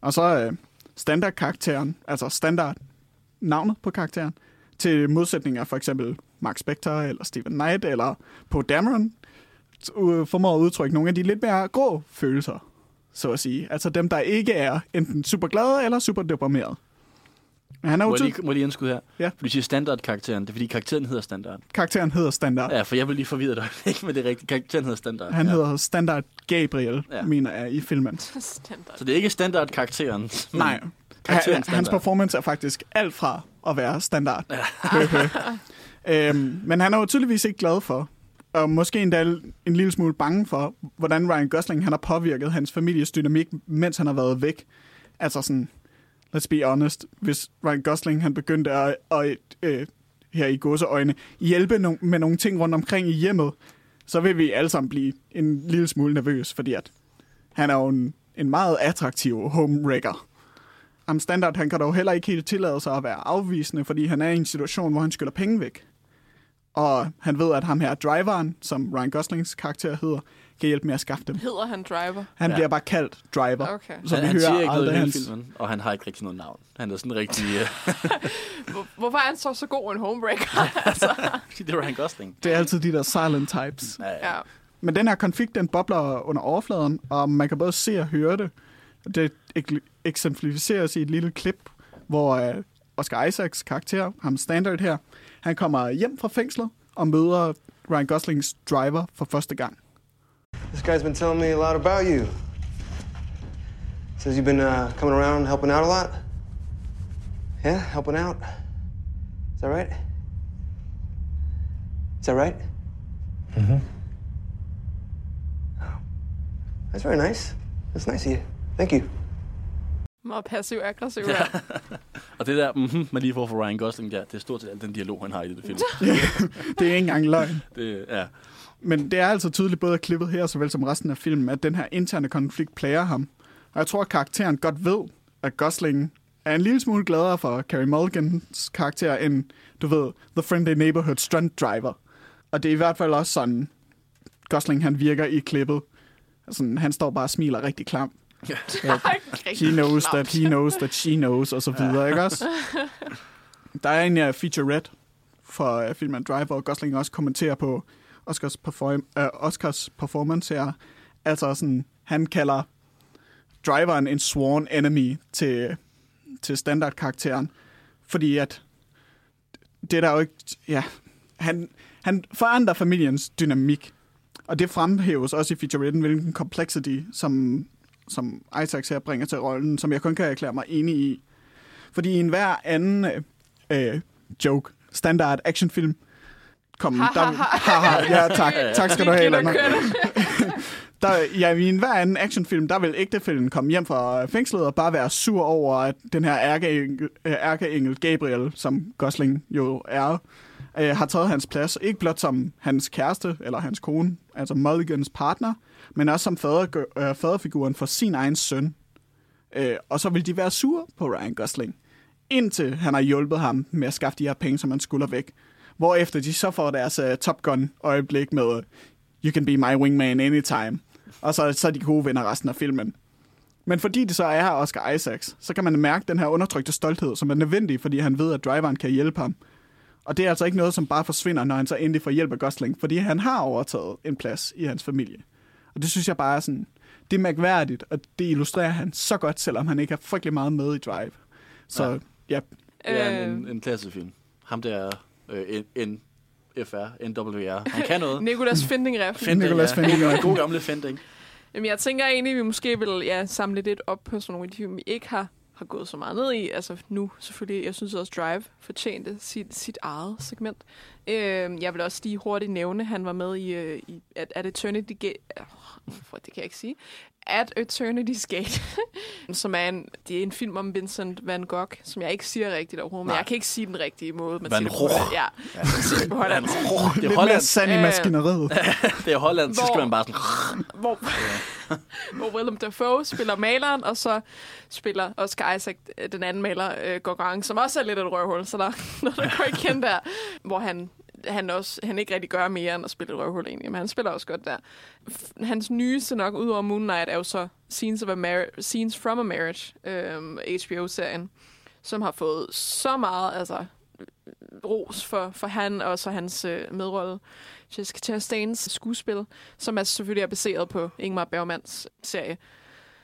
Og så øh, standardkarakteren, altså standard navnet på karakteren, til modsætninger for eksempel Mark Spector eller Stephen Knight eller Poe Dameron, formår at udtrykke nogle af de lidt mere grå følelser, så at sige. Altså dem, der ikke er enten super glade eller super deprimerede. Men han er Må jeg lige, må jeg lige indskyde her? Ja. Du siger standard-karakteren. Det er fordi, karakteren hedder standard. Karakteren hedder Standard. Ja, for jeg vil lige forvirre dig ikke med det rigtige. Karakteren hedder standard. Han ja. hedder Standard Gabriel, Ja. mener jeg, i filmen. Standard. Så det er ikke standard-karakteren. Nej. Karakteren Han, standard. hans performance er faktisk alt fra at være standard. Ja. øhm, men han er jo tydeligvis ikke glad for, og måske endda en lille smule bange for, hvordan Ryan Gosling han har påvirket hans families dynamik, mens han har været væk. Altså sådan, let's be honest, hvis Ryan Gosling han begyndte at, at øh, her i godseøjne, hjælpe no- med nogle ting rundt omkring i hjemmet, så vil vi alle sammen blive en lille smule nervøs, fordi at han er jo en, en meget attraktiv homewrecker. Am standard, han kan dog heller ikke helt tillade sig at være afvisende, fordi han er i en situation, hvor han skylder penge væk. Og han ved, at ham her driveren, som Ryan Goslings karakter hedder, kan hjælpe med at skaffe dem. Hedder han Driver? Han Ja. bliver bare kaldt Driver. Okay. Så han, vi han hører siger ikke noget hans... filmen, og han har ikke rigtig noget navn. Han er sådan rigtig... Uh, Hvor, hvorfor er han så så god en homebreaker? altså, det var Ryan Gosling. Det er altid de der silent types. Ja, ja. ja. Men den her konflikt, den bobler under overfladen, og man kan både se og høre det. Det ek- eksemplificeres i et lille klip, hvor uh, Oscar Isaacs karakter, ham standard her, han kommer hjem fra fængslet og møder Ryan Goslings driver for første gang. This guy's been telling me a lot about you. Says you've been uh, coming around helping out a lot. Yeah, helping out. Is that right? Is that right? Mm-hmm. Oh, that's very nice. That's nice of you. Thank you. Meget passiv-aggressiv. Ja. Og det der, mm-hmm, man lige får fra Ryan Gosling der, det er stort set al den dialog, han har i det film. Det er ikke engang løgn. Det, ja. Men det er altså tydeligt både af klippet her, såvel som resten af filmen, at den her interne konflikt plager ham. Og jeg tror, at karakteren godt ved, at Gosling er en lille smule gladere for Carey Mulligans karakter, end, du ved, The Friendly Neighborhood Stunt Driver. Og det er i hvert fald også sådan, Gosling han virker i klippet. Altså, han står bare og smiler rigtig klam. He knows that he knows that she knows, og så videre, ikke også? Der er en uh, featurette for uh, filmen Driver, og Gosling også kommenterer på Oscars, perform, uh, Oscars performance her. Altså sådan, han kalder driveren en sworn enemy til, til standardkarakteren, fordi at det er der jo ikke, ja, han, han forandrer familiens dynamik, og det fremhæves også i featuretten, hvilken complexity, som, som Isaacs her bringer til rollen, som jeg kun kan erklære mig enig i. Fordi i enhver anden øh, øh, joke, standard actionfilm, kom, Ha, ha, der, ha. haha, ja, tak, tak skal du have, Lennart. der ja, i enhver anden actionfilm, der vil ægtefælden komme hjem fra fængslet og bare være sur over, at den her ærkeengel, øh, ærkeengel Gabriel, som Gosling jo er, øh, har taget hans plads. Ikke blot som hans kæreste eller hans kone, altså Mulligans partner, men også som fader, øh, faderfiguren for sin egen søn. Øh, og så vil de være sure på Ryan Gosling, indtil han har hjulpet ham med at skaffe de her penge, som han skulder væk. Hvorefter de så får deres uh, Top Gun-øjeblik med øh, You can be my wingman anytime. Og så, så er de gode venner resten af filmen. Men fordi det så er her Oscar Isaacs, så kan man mærke den her undertrykte stolthed, som er nødvendig, fordi han ved, at driveren kan hjælpe ham. Og det er altså ikke noget, som bare forsvinder, når han så endelig får hjælp af Gosling, fordi han har overtaget en plads i hans familie. Og det synes jeg bare er sådan, det er mærkværdigt, og det illustrerer han så godt, selvom han ikke har frygtelig meget med i Drive. Så ja, ja Det er Øh, en, en klassefilm. Ham der, øh, N, FR, NWR. Han kan noget. Nicolas Finding-ref. Fending, Nicolas ja. Finding. God gamle Fending. Jamen, jeg tænker egentlig, at vi måske vil ja, samle lidt op på sådan nogle af de film, vi ikke har, har gået så meget ned i. Altså nu selvfølgelig, jeg synes også Drive fortjente sit, sit eget segment. Øh, jeg vil også lige hurtigt nævne, han var med i, øh, i at, at Eternity Gate... Oh, det kan jeg ikke sige. At Eternity's Gate, som er en, det er en film om Vincent van Gogh, som jeg ikke siger rigtigt overhovedet, men Nej. jeg kan ikke sige den rigtige måde. Man Van Gogh. Ja, det på Holland. Det er lidt mere Holland. sand i maskineriet. Det er Holland, så skal man bare sådan... hvor, hvor Willem Dafoe spiller maleren, og så spiller Oscar Isaac, øh, den anden maler, øh, Gauguin, som også er lidt af et røvhul, så der er noget, der går igen der, hvor han han, også, han ikke rigtig gør mere end at spille et røvhul egentlig, men han spiller også godt der. Hans nyeste nok, ud over Moon Knight, er jo så Scenes, of a Mar- Scenes from a Marriage, øhm, HBO-serien, som har fået så meget altså, ros for, for han og så hans øh, medrolle, Jessica Chastains skuespil, som er selvfølgelig er baseret på Ingmar Bergmans serie.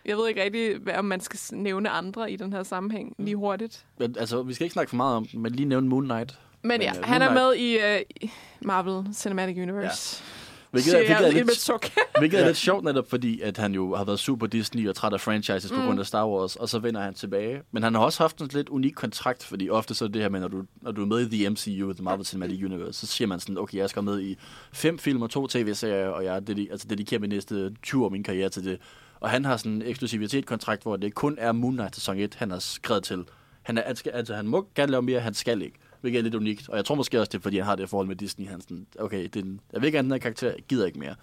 Jeg ved ikke rigtig, hvad, om man skal nævne andre i den her sammenhæng lige hurtigt. Men, altså, vi skal ikke snakke for meget om men lige nævne Moon Knight. Men ja, øh, han er med i i Marvel Cinematic Universe. Hvilket Siger er, hvilket, jeg er lidt, hvilket er lidt sjovt netop, fordi at han jo har været super Disney og træt af franchises på Mm. grund af Star Wars, og så vender han tilbage. Men han har også haft en lidt unik kontrakt, fordi ofte så er det her med, når du, når du er med i The MCU, The Marvel Cinematic Universe, så siger man sådan, okay, jeg skal med i fem film og to tv-serier, og jeg dedi- altså dedikerer min næste 20 år af min karriere til det. Og han har sådan en eksklusivitet-kontrakt, hvor det kun er Moon Knight sæson 1, han har skrevet til. Han, er, han skal, altså, han må gerne lave mere, han skal ikke. Hvilket er lidt unikt. Og jeg tror måske også, det er, fordi han har det forhold med Disney. Han sådan, okay, det er en, jeg vil ikke have den her karakter, jeg gider ikke mere.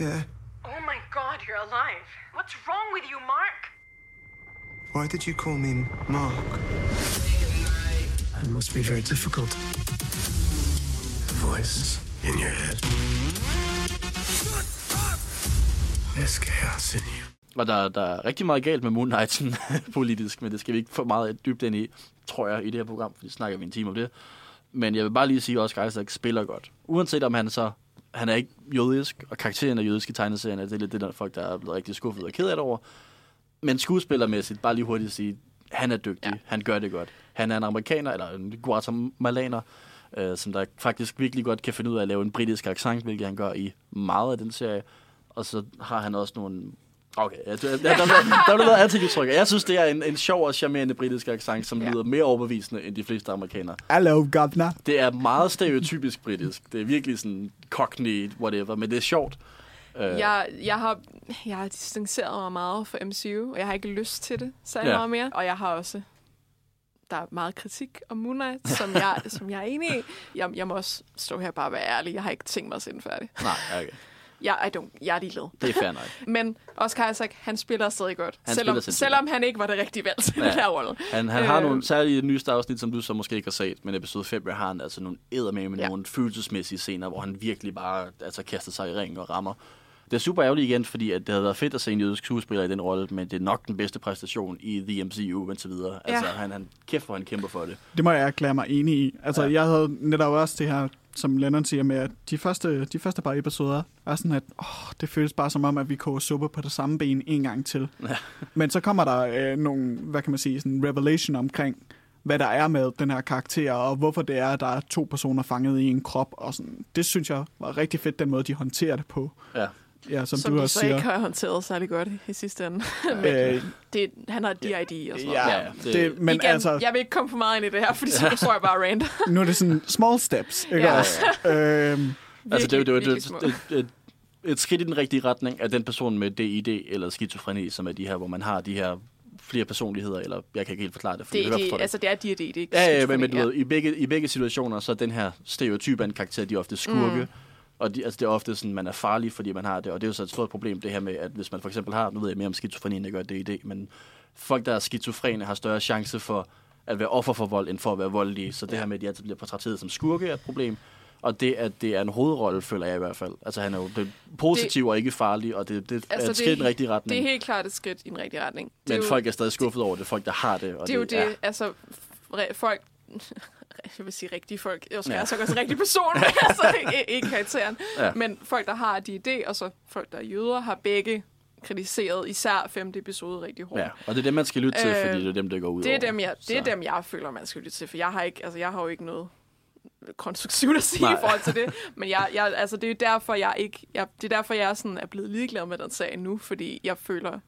Yeah. Oh my god, you're alive. What's wrong with you, Mark? Why did you call me Mark? It must be very difficult. The voice in your head. There's chaos in you. Og der, der er rigtig meget galt med Moon Knight politisk, men det skal vi ikke få meget dybt ind i, tror jeg, i det her program, fordi snakker vi en time om det. Men jeg vil bare lige sige, at Oscar Isaac spiller godt. Uanset om han så... Han er ikke jødisk, og karakteren er jødisk i tegneserien, det er lidt det der folk, der er blevet rigtig skuffet og ked af det over. Men skuespillermæssigt, bare lige hurtigt at sige, han er dygtig, ja. han gør det godt. Han er en amerikaner, eller en guatemalaner, øh, som der faktisk virkelig godt kan finde ud af at lave en britisk accent, hvilket han gør i meget af den serie. Og så har han også nogle Okay, ja, der, der, der, der er noget antiktryk. Jeg synes, det er en, en sjov og charmerende britisk accent, som ja. lyder mere overbevisende end de fleste amerikanere. Hello, governor. Det er meget stereotypisk britisk. Det er virkelig sådan cockney, whatever, men det er sjovt. Uh, jeg, jeg, har, jeg har distanceret mig meget for MCU, og jeg har ikke lyst til det særlig ja. meget mere. Og jeg har også der er meget kritik om Moon Knight, som jeg, som jeg er enig i. Jeg, jeg må også stå her bare og være ærlig. Jeg har ikke tænkt mig at se den færdig. Nej, okay. Jeg, I don't, jeg er ligeglad. Det er fair nok. Men Oscar Isaac, han spiller stadig godt. Han selvom, selvom han ikke var det rigtige valg til ja. den her rolle. Han, han øh, har nogle særlige nyeste afsnit, som du så måske ikke har set, men episode 5 har han altså nogle eddermame med ja. nogle følelsesmæssige scener, hvor han virkelig bare altså, kaster sig i ringen og rammer. Det er super ærgerligt igen, fordi at det havde været fedt at se en jødisk skuespiller i den rolle, men det er nok den bedste præstation i The MCU indtil videre. Ja. Altså, han, han kæft, hvor han kæmper for det. Det må jeg erklære mig enig i. Altså, ja. jeg havde netop også det her, som Lennon siger med, at de første, de første par episoder er sådan, at åh, det føles bare som om, at vi koger suppe på det samme ben en gang til. Ja. Men så kommer der øh, nogle, hvad kan man sige, sådan revelation omkring, hvad der er med den her karakter, og hvorfor det er, at der er to personer fanget i en krop. Og sådan. Det synes jeg var rigtig fedt, den måde, de håndterer det på. Ja. Ja, som, som du, du også så siger. ikke har håndteret særlig godt i sidste ende. men øh, det, han har DID og sådan noget. Ja, ja det, det, men Igen, altså, jeg vil ikke komme for meget ind i det her, fordi så står jeg bare rant. nu er det sådan small steps, ikke Ja. også? øhm, Altså, det er jo det, er jo virkelig et, små. et, et, et skridt i den rigtige retning af den person med DID eller skizofreni, som er de her, hvor man har de her flere personligheder, eller jeg kan ikke helt forklare det. fordi Det, det, det. altså, det er DID, det er ikke Ja, ja, men, men du ved, i begge, i begge situationer, så er den her stereotyp af en karakter, de er ofte skurke. Mm. Og de, altså, det er ofte sådan, man er farlig, fordi man har det. Og det er jo så et stort problem, det her med, at hvis man for eksempel har, nu ved jeg mere om skizofreni, end jeg gør DID, men folk, der er skizofrene, har større chance for at være offer for vold, end for at være voldelige. Så det her med, at de altid bliver portrætteret som skurke, er et problem. Og det, at det er en hovedrolle, føler jeg i hvert fald. Altså, han er jo det er positiv og ikke farlig, og det, det altså, er et skridt i den rigtige retning. Det er helt klart et skridt i den rigtige retning. Det er men jo, folk er stadig skuffet over det. Folk, der har det. Og det er jo det, ja. altså, folk, jeg vil sige rigtige folk, jeg skal Ja. ja. så også rigtige personer, altså ikke, ikke karakteren, Ja. men folk, der har de idé, og så folk, der er jøder, har begge kritiseret især femte episode rigtig hårdt. Ja, og det er dem, man skal lytte til, Øh, fordi det er dem, der går ud Det er, over. dem, jeg, det er dem, jeg føler, man skal lytte til, for jeg har, ikke, altså, jeg har jo ikke noget konstruktivt at sige Nej. Nej. i forhold til det. Men jeg, jeg, altså, det er jo derfor, jeg ikke, jeg, det er derfor, jeg sådan er blevet ligeglad med den sag nu, fordi jeg føler,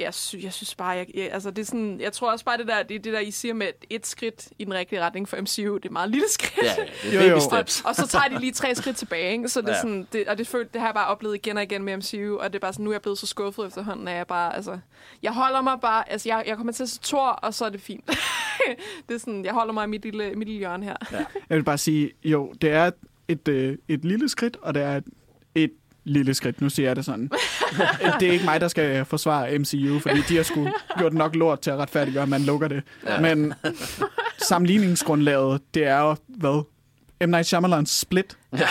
jeg, sy, jeg synes bare, jeg, jeg, altså det er sådan, jeg tror også bare, det der, det, det der, I siger med et skridt i den rigtige retning for MCU, det er meget lille skridt. Ja, det er Jo, baby jo. steps. Og så tager de lige tre skridt tilbage, ikke? Så det er Ja. sådan, det, og det, føl, det har jeg bare oplevet igen og igen med MCU, og det er bare sådan, nu er jeg blevet så skuffet efterhånden, at jeg bare, altså, jeg holder mig bare, altså, jeg, jeg kommer til at se Thor, og så er det fint. det er sådan, jeg holder mig i mit lille, mit lille hjørne her. Ja. jeg vil bare sige, jo, det er et, øh, et lille skridt, og det er et lille skridt. Nu siger jeg det sådan. det er ikke mig, der skal forsvare MCU, fordi de har sgu gjort nok lort til at retfærdiggøre, at man lukker det. Ja. Men sammenligningsgrundlaget, det er jo, hvad? M. Night Shyamalan's Split. Okay.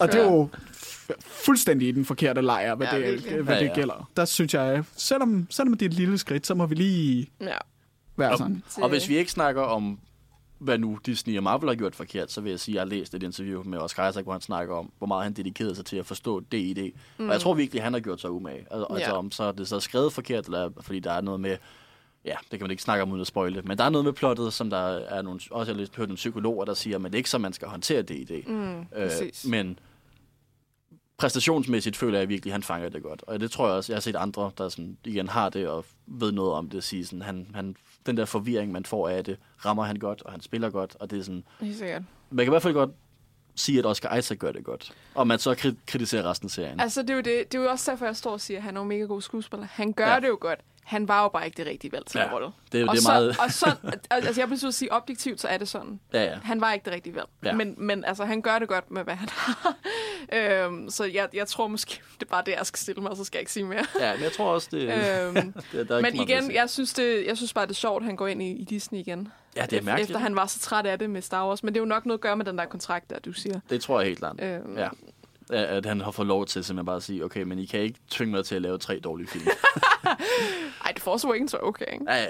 Og det er jo fuldstændig i den forkerte lejr, hvad, Ja, det, virkelig. hvad Ja, det ja. gælder. Der synes jeg, selvom, selvom det er et lille skridt, så må vi lige ja. være sådan. Og hvis vi ikke snakker om, hvad nu Disney og Marvel har gjort forkert, så vil jeg sige, at jeg har læst et interview med Oscar Isaac, hvor han snakker om, hvor meget han dedikerede sig til at forstå DID. Mm. Og jeg tror virkelig, han har gjort sig umage. Altså, Ja. altså om så er det så skrevet forkert, eller fordi der er noget med, ja, det kan man ikke snakke om uden at spoile, men der er noget med plottet, som der er nogle, også jeg har hørt nogle psykologer, der siger, men det er ikke så, man skal håndtere DID. Mm, præcis. men præstationsmæssigt føler jeg virkelig, at han fanger det godt. Og det tror jeg også, jeg har set andre, der sådan, igen har det og ved noget om det, sige sådan, han, han, den der forvirring, man får af det, rammer han godt, og han spiller godt, og det er sådan, Helt sikkert. man kan i hvert fald godt sige, at Oscar Isaac gør det godt. Og man så kri- kritiserer resten af serien. Altså, det er, jo det, det er jo også derfor, jeg står og siger, at han er jo mega god skuespiller. Han gør ja. det jo godt. Han var jo bare ikke det rigtige valg til Ja, rolle. det er jo og det så, meget... og så, altså jeg vil sige, objektivt, så er det sådan. Ja, ja. Han var ikke det rigtige valg. Ja. Men, men altså, han gør det godt med, hvad han har. øhm, så jeg, jeg tror måske, det er bare det, jeg skal stille mig, og så skal jeg ikke sige mere. Ja, men jeg tror også, det, Øhm, det der er men så igen, jeg synes, det, jeg synes bare, det er sjovt, at han går ind i, i Disney igen. Ja, det er mærkeligt. Efter han var så træt af det med Star Wars. Men det er jo nok noget at gøre med den der kontrakt, der du siger. Det tror jeg helt klart. Øhm, Ja. At han har fået lov til simpelthen bare at sige, okay, men I kan ikke tvinge mig til at lave tre dårlige film. Ej, The Force Awakens var okay, ikke? ja, ja.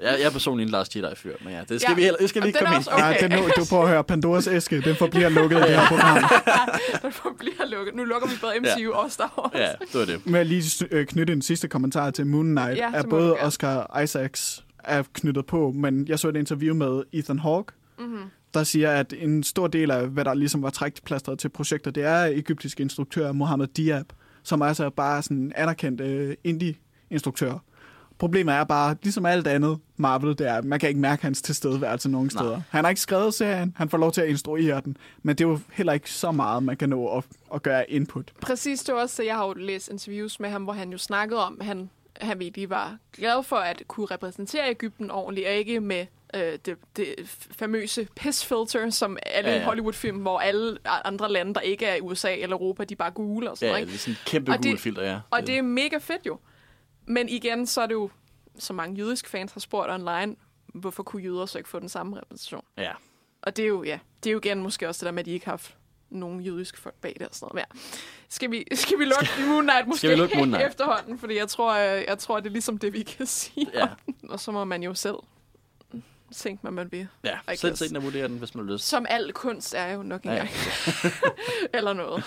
Jeg, jeg er personligt en Last Jedi-fyr, men ja, det skal Ja, vi, heller, det skal vi ikke er komme ind okay. Ja, den, nu, du prøver at høre Pandoras æske. Den forbliver lukket i det her program. Den bliver lukket. Nu lukker vi både MCU og Star Wars. Ja, det var det. Med at lige øh, knytte en sidste kommentar til Moon Knight, Ja, er både. Oscar Isaacs er knyttet på, men jeg så et interview med Ethan Hawke, Mhm. Der siger, at en stor del af, hvad der ligesom var trækplastret til projektet, det er egyptisk instruktør Mohammed Diab, som altså bare er sådan en anerkendt øh, indie-instruktør. Problemet er bare, ligesom alt andet Marvel, det er, at man kan ikke mærke hans tilstedeværelse nogen Nej. steder. Han har ikke skrevet serien, han får lov til at instruere den, men det er jo heller ikke så meget, man kan nå at, at gøre input. Præcis, det var også. Jeg har jo læst interviews med ham, hvor han jo snakkede om, at han, han virkelig var glad for at kunne repræsentere Ægypten ordentligt, og ikke med øh, det, det famøse pissfilter, som alle Ja, ja, ja. Hollywood-film, hvor alle andre lande, der ikke er i USA eller Europa, de bare gule og sådan Ja, noget. det ikke? er sådan en kæmpe Og det- gul filter, ja. Og det er mega fedt jo. Men igen, så er det jo, som mange jødiske fans har spurgt online, hvorfor kunne jøder så ikke få den samme repræsentation? Ja. Og det er jo, ja, det er jo igen måske også det der med, at de ikke har haft nogen jødiske folk bag det og sådan noget. Ja. Skal vi, skal vi lukke skal, Moon Knight måske Skal vi lukke Moon Knight? efterhånden? Fordi jeg tror, jeg, jeg tror, det er ligesom det, vi kan sige Ja. Og så må man jo selv tænke, hvad man vil. Ja, I selv guess. se den og vurdere den, hvis man har lyst. Som al kunst er jo nok Ja, engang. ja. Eller noget.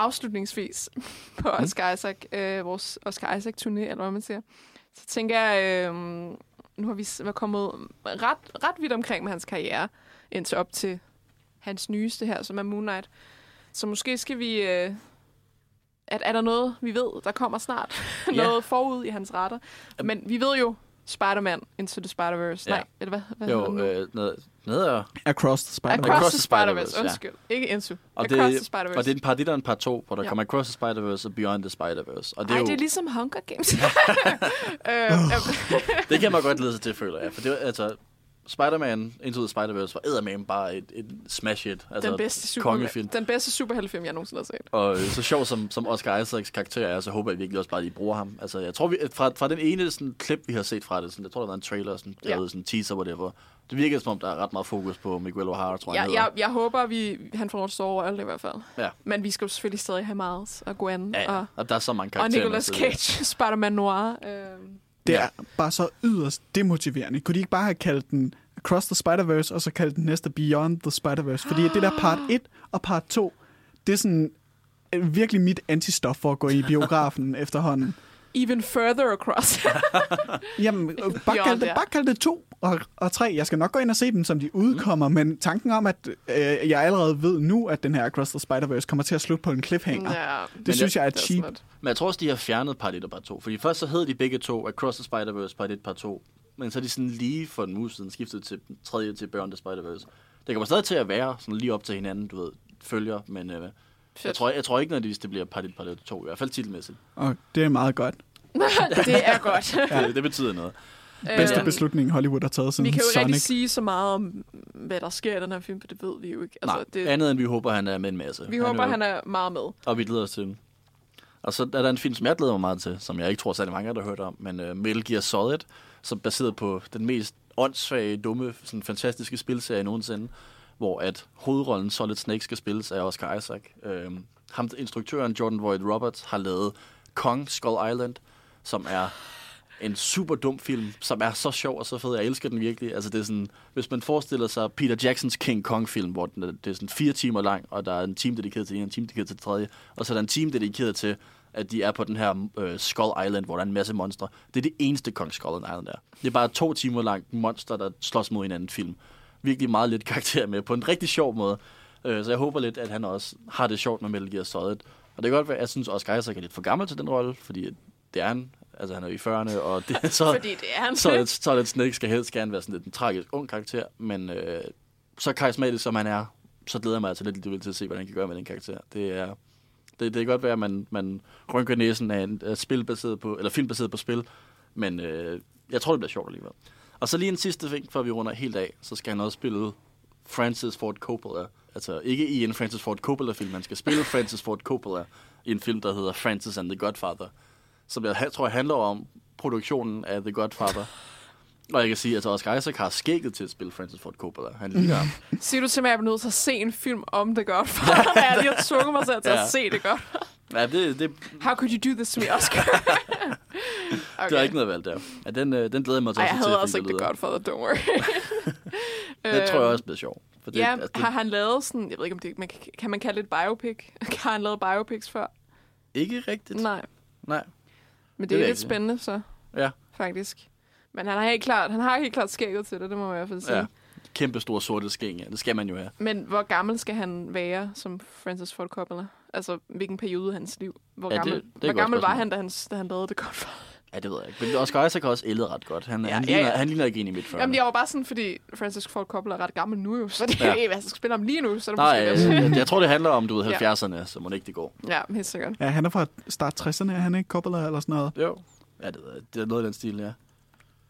Afslutningsvis på Oscar Isaac, øh, vores Oscar Isaac-turné, eller hvad man siger, så tænker jeg, øh, nu har vi kommet ret, ret vidt omkring med hans karriere, indtil op til hans nyeste her, som er Moon Knight. Så måske skal vi... Øh, at er der noget, vi ved, der kommer snart? Ja. noget forud i hans retter. Men vi ved jo Spider-Man Into the Spider-Verse. Ja. Nej, eller hvad? hvad Jo, øh, ned, ned og... Across the Spider-Man. Across, Across the Spider-Verse. Spider-Verse, ja. Undskyld. Ikke Into. Og Across det, the Spider-Verse. og det er en 1 og en part 2, hvor der Ja. kommer Across the Spider-Verse og Beyond the Spider-Verse. Og det er, Ej, jo, det er ligesom Hunger Games. øh, det kan man godt lede sig til, føler jeg. For det er, altså, Spider-Man Into the Spider-Verse var eddermame bare et, et smash hit. Altså, den bedste super, kongefilm. den bedste superheltefilm, jeg nogensinde har set. Og øh, så sjov som, som Oscar Isaacs karakter er, så håber jeg virkelig også bare, at de bruger ham. Altså, jeg tror, vi, fra, fra den ene sådan, klip, vi har set fra det, sådan, jeg tror, der var en trailer, sådan, Ja. ja. sådan en teaser, whatever. Det virker som om, der er ret meget fokus på Miguel O'Hara, tror jeg. Jeg, jeg, jeg håber, vi, han får et store rolle i hvert fald. Ja. Men vi skal jo selvfølgelig stadig have Miles og Gwen ja, ja. og, Og der er så mange og karakterer. Nicolas med, så- Cage, Spider-Man Noir. Øh, det Ja. er bare så yderst demotiverende. Kunne de ikke bare have kaldt den Across the Spider-Verse, og så kaldt den næste Beyond the Spider-Verse? Fordi det der part 1 og part 2, det er sådan øh, virkelig mit antistof for at gå i biografen efterhånden even further across. Jamen, øh, bare kald det, bare kald det to og, og tre. Jeg skal nok gå ind og se dem, som de udkommer, mm. men tanken om, at øh, jeg allerede ved nu, at den her Across the Spider-Verse kommer til at slutte på en cliffhanger, ja, det synes jeg er det er cheap. smart. Men jeg tror også, de har fjernet part 1 og part 2. Fordi først så hed de begge to Across the Spider-Verse, part 1, part 2. Men så er de sådan lige for en uge siden skiftet til den tredje til Beyond the Spider-Verse. Det kommer stadig til at være sådan lige op til hinanden, du ved, følger. Men øh, jeg, tror, jeg tror ikke nødvendigvis, det bliver part 1, part 1, 2. I hvert fald titelmæssigt. Og det er meget godt. det er godt. Ja. det, det betyder noget. Bedste Øhm, beslutning, Hollywood har taget siden Vi kan jo ikke Sonic. rigtig sige så meget om, hvad der sker i den her film, for det ved vi jo ikke. Altså, Nej, det, andet end vi håber, han er med en masse. vi håber, han er meget med. Og vi glæder os til. Og så er der en film, som jeg glæder mig meget til, som jeg ikke tror, særlig mange af der har hørt om, men uh, Metal Gear Solid, som er baseret på den mest åndssvage, dumme, sådan fantastiske spilserie nogensinde, hvor at hovedrollen Solid Snake skal spilles af Oscar Isaac. Uh, ham, instruktøren Jordan Voight Roberts har lavet Kong Skull Island, som er en super dum film, som er så sjov og så fed. Jeg elsker den virkelig. Altså, det er sådan, hvis man forestiller sig Peter Jacksons King Kong-film, hvor den er, det er sådan fire timer lang, og der er en time dedikeret til en, en time dedikeret til det tredje, og så er der en time dedikeret til, at de er på den her øh, Skull Island, hvor der er en masse monstre. Det er det eneste Kong Skull Island er. Det er bare to timer langt monster, der slås mod hinanden film. Virkelig meget lidt karakter med, på en rigtig sjov måde. Øh, så jeg håber lidt, at han også har det sjovt med Metal Gear Solid. Og det kan godt være, at jeg synes, Oscar Isaac er lidt for gammel til den rolle, fordi det er han. Altså, han er jo i 40'erne, og det, så, Fordi det er han. så, så lidt Snake skal helst gerne være sådan lidt en tragisk ung karakter, men øh, så karismatisk som han er, så glæder jeg mig altså lidt alligevel til at se, hvad han kan gøre med den karakter. Det er, det, det kan godt være, at man, man rynker næsen af en af spil baseret på, eller film baseret på spil, men øh, jeg tror, det bliver sjovt alligevel. Og så lige en sidste ting, før vi runder helt af, så skal han også spille Francis Ford Coppola. Altså ikke i en Francis Ford Coppola-film, han skal spille Francis Ford Coppola i en film, der hedder Francis and the Godfather som jeg tror handler om produktionen af The Godfather. Og jeg kan sige, at Oscar Isaac har skægget til at spille Francis Ford Coppola. Han ligner ham. Siger du til mig, at jeg er nødt til at se en film om det godt? For jeg lige har tvunget mig selv til Ja. at se det godt. Ja, det, det, How could you do this to me, Oscar? okay. det er ikke noget valg der. Ja, den, øh, den glæder jeg mig til Ej, at jeg til. havde fordi altså ikke for det, don't worry. Det tror jeg også bliver sjovt. For det, ja, altså, det, har han lavet sådan, jeg ved ikke om det, man, kan- man kalde det et biopic? har han lavet biopics før? Ikke rigtigt. Nej, Nej. men Det det, er lidt spændende så, Ja, faktisk. Men han har helt klart, han har helt klart skægget til det, det må man i hvert fald sige. ja. Kæmpe store sorte skæng, ja. Det skal man jo have. Men hvor gammel skal han være som Francis Ford Coppola? Altså, hvilken periode af hans liv? Hvor Ja, det- gammel, det er et hvor gammel var han, da han, da han lavede det godt? Ja, det ved jeg ikke. Men Oscar Isaac har også ældet ret godt. Han, Ja, ja, han, ja, ligner, ja. han ligner ikke en i mit 40'erne. Jamen, jeg var bare sådan, fordi Francis Ford Coppola er ret gammel nu jo, så det er Ja. ja. jeg skal spille ham lige nu, så er det Nej, måske jeg, lidt. jeg, jeg tror, det handler om, du ved, Ja. 70'erne, så må det ikke det går. Ja, helt sikkert. Ja, han er fra start 60'erne, er han ikke? Coppola eller sådan noget. Jo. Ja, det, ved jeg. det er noget af den stil, ja.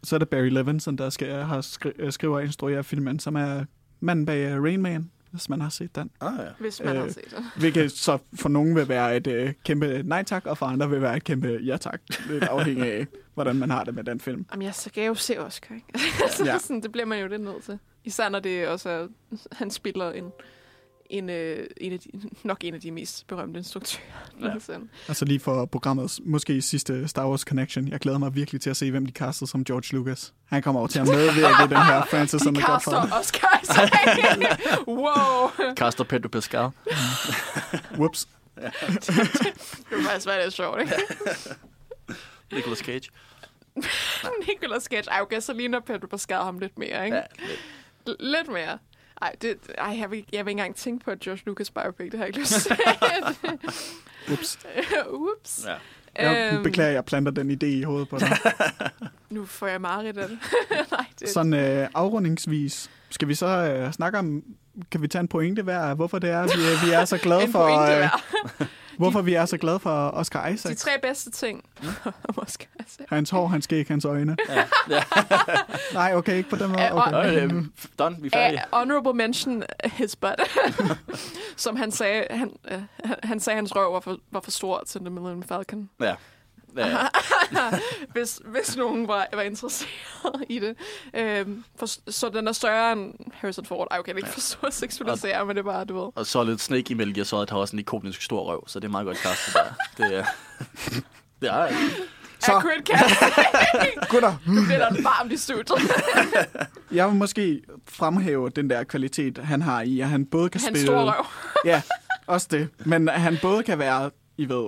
Så er det Barry Levinson, der skal, har skri- øh, skriver og instruerer filmen, som er manden bag uh, Rain Man, hvis man har set den. Ah, ja. Hvis man Øh, har set det. Hvilket så for nogen vil være et øh, kæmpe nej tak, og for andre vil være et kæmpe ja tak. Lidt afhængig af, hvordan man har det med den film. Jamen, jeg skal jo se Oscar, ikke? så Ja. sådan, det bliver man jo lidt nødt til. Især når det også er, han spiller en, en, øh, en af de, nok en af de mest berømte instruktører. Ja. nogensinde. Altså lige for programmets måske sidste Star Wars Connection. Jeg glæder mig virkelig til at se, hvem de kastede som George Lucas. Han kommer over til at medvirke i den her Francis and De the kaster Godfather. Oscar Isaac. wow. Caster Pedro Pascal. Whoops. det kunne faktisk være lidt sjovt, ikke? Nicolas Cage. Nicolas Cage. Ej, okay, så ligner Pedro Pascal ham lidt mere, ikke? Ja, lidt. L- lidt mere. Ej, det, ej jeg, vil, jeg vil ikke engang tænke på, at George Lucas biopic, det har jeg ikke lyst til. Ups. Ups. Ja. Jeg Øhm, beklager, jeg planter den idé i hovedet på dig. Nu får jeg meget af det. Nej, det Sådan øh, afrundingsvis. Skal vi så øh, snakke om, kan vi tage en pointe hver, hvorfor det er, vi, vi er så glade en for, pointe øh, hver. Hvorfor vi er så glade for Oscar De Isaac. tre bedste ting. Måske altså. Hans hår, hans skæg, hans øjne. Ja. ja. Nej, okay, ikke på den måde. Okay. Øh, done, vi er færdige. Uh, honorable mention his butt. Som han sagde, han, uh, han, han sagde, hans røv var for, var for stor til The Millennium Falcon. Ja. Ja. hvis, hvis nogen var, var interesseret i det. Øhm, for, så den er større end Harrison Ford. Ej, okay, det er ikke for stor at seksualisere, men det er bare, du ved. Og så lidt Snake i Metal Gear Solid har også en ikonisk stor røv, så det er meget godt kastet der. Det er... Det er... Så. Accurate casting. Gutter. Nu bliver der varmt i studiet. Jeg vil måske fremhæve den der kvalitet, han har i, at han både kan Hans spille... store røv. Ja, også det. Men han både kan være, I ved,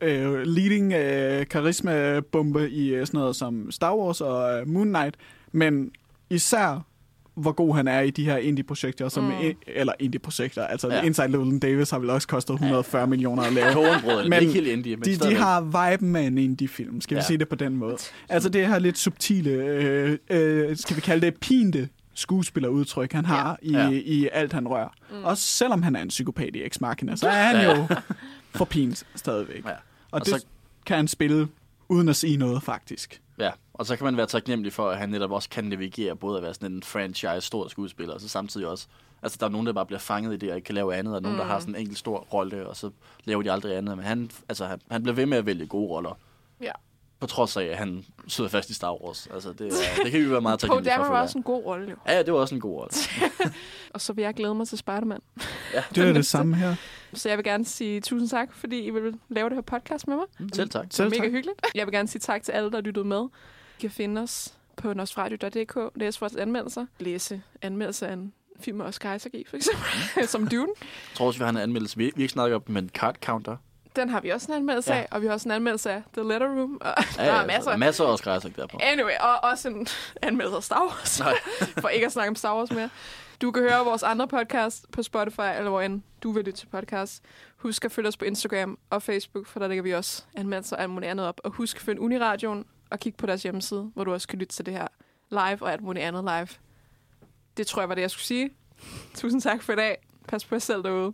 øh, øh, leading øh, karisma-bombe i øh, sådan noget som Star Wars og øh, Moon Knight, men især hvor god han er i de her indie-projekter, som Mm. mm. eller indie-projekter, altså Ja. Inside Llewellyn Davis har vel også kostet 140 ja. millioner at lave. Det er ikke helt indie, men de, de har viben med en indie-film, skal vi Ja. sige det på den måde. Altså det her lidt subtile, øh, øh, skal vi kalde det pinte skuespillerudtryk, han har i, Ja. i alt, han rører. Mm. Mm. Også selvom han er en psykopat i Ex Machina, så er han jo for pint stadigvæk. Ja. Og, Og det så- kan han spille uden at sige noget, faktisk. Ja, og så kan man være taknemmelig for, at han netop også kan navigere både at være sådan en franchise stor skuespiller, og så samtidig også, altså der er nogen, der bare bliver fanget i det, og ikke kan lave andet, og nogen, mm. der har sådan en enkelt stor rolle, og så laver de aldrig andet. Men han, altså, han, han bliver ved med at vælge gode roller, Ja. På trods af, at han sidder fast i Star Wars. Altså, det, er, det kan vi være meget Poe taknemmelige for. Dameron for var også en god rolle, jo. Ja, ja, det var også en god rolle. Og så vil jeg glæde mig til Spider-Man. Ja. Det er det samme her. Så jeg vil gerne sige tusind tak, fordi I vil lave det her podcast med mig. Mm, Selv tak. Det var Selv mega hyggeligt. Jeg vil gerne sige tak til alle, der lyttede med. I kan finde os på nostradio.dk, læse vores anmeldelser, læse anmeldelser af en film med Oscar Isaac i, for eksempel, som Dune. Jeg tror også, vi har en anmeldelse. Vi, ikke snakket om, men card counter. Den har vi også en anmeldelse Ja. af, og vi har også en anmeldelse af The Letter Room. Og Ja, der ja, er masser. masser af Isaac derpå. Anyway, og også en anmeldelse af Star Wars. Nej. for ikke at snakke om Star Wars mere. Du kan høre vores andre podcast på Spotify, eller hvor end du vil lytte til podcast. Husk at følge os på Instagram og Facebook, for der lægger vi også anmeldelser og alt muligt andet op. Og husk at følge Uniradioen og kig på deres hjemmeside, hvor du også kan lytte til det her live og alt muligt andet live. Det tror jeg var det, jeg skulle sige. Tusind tak for i dag. Pas på jer selv derude.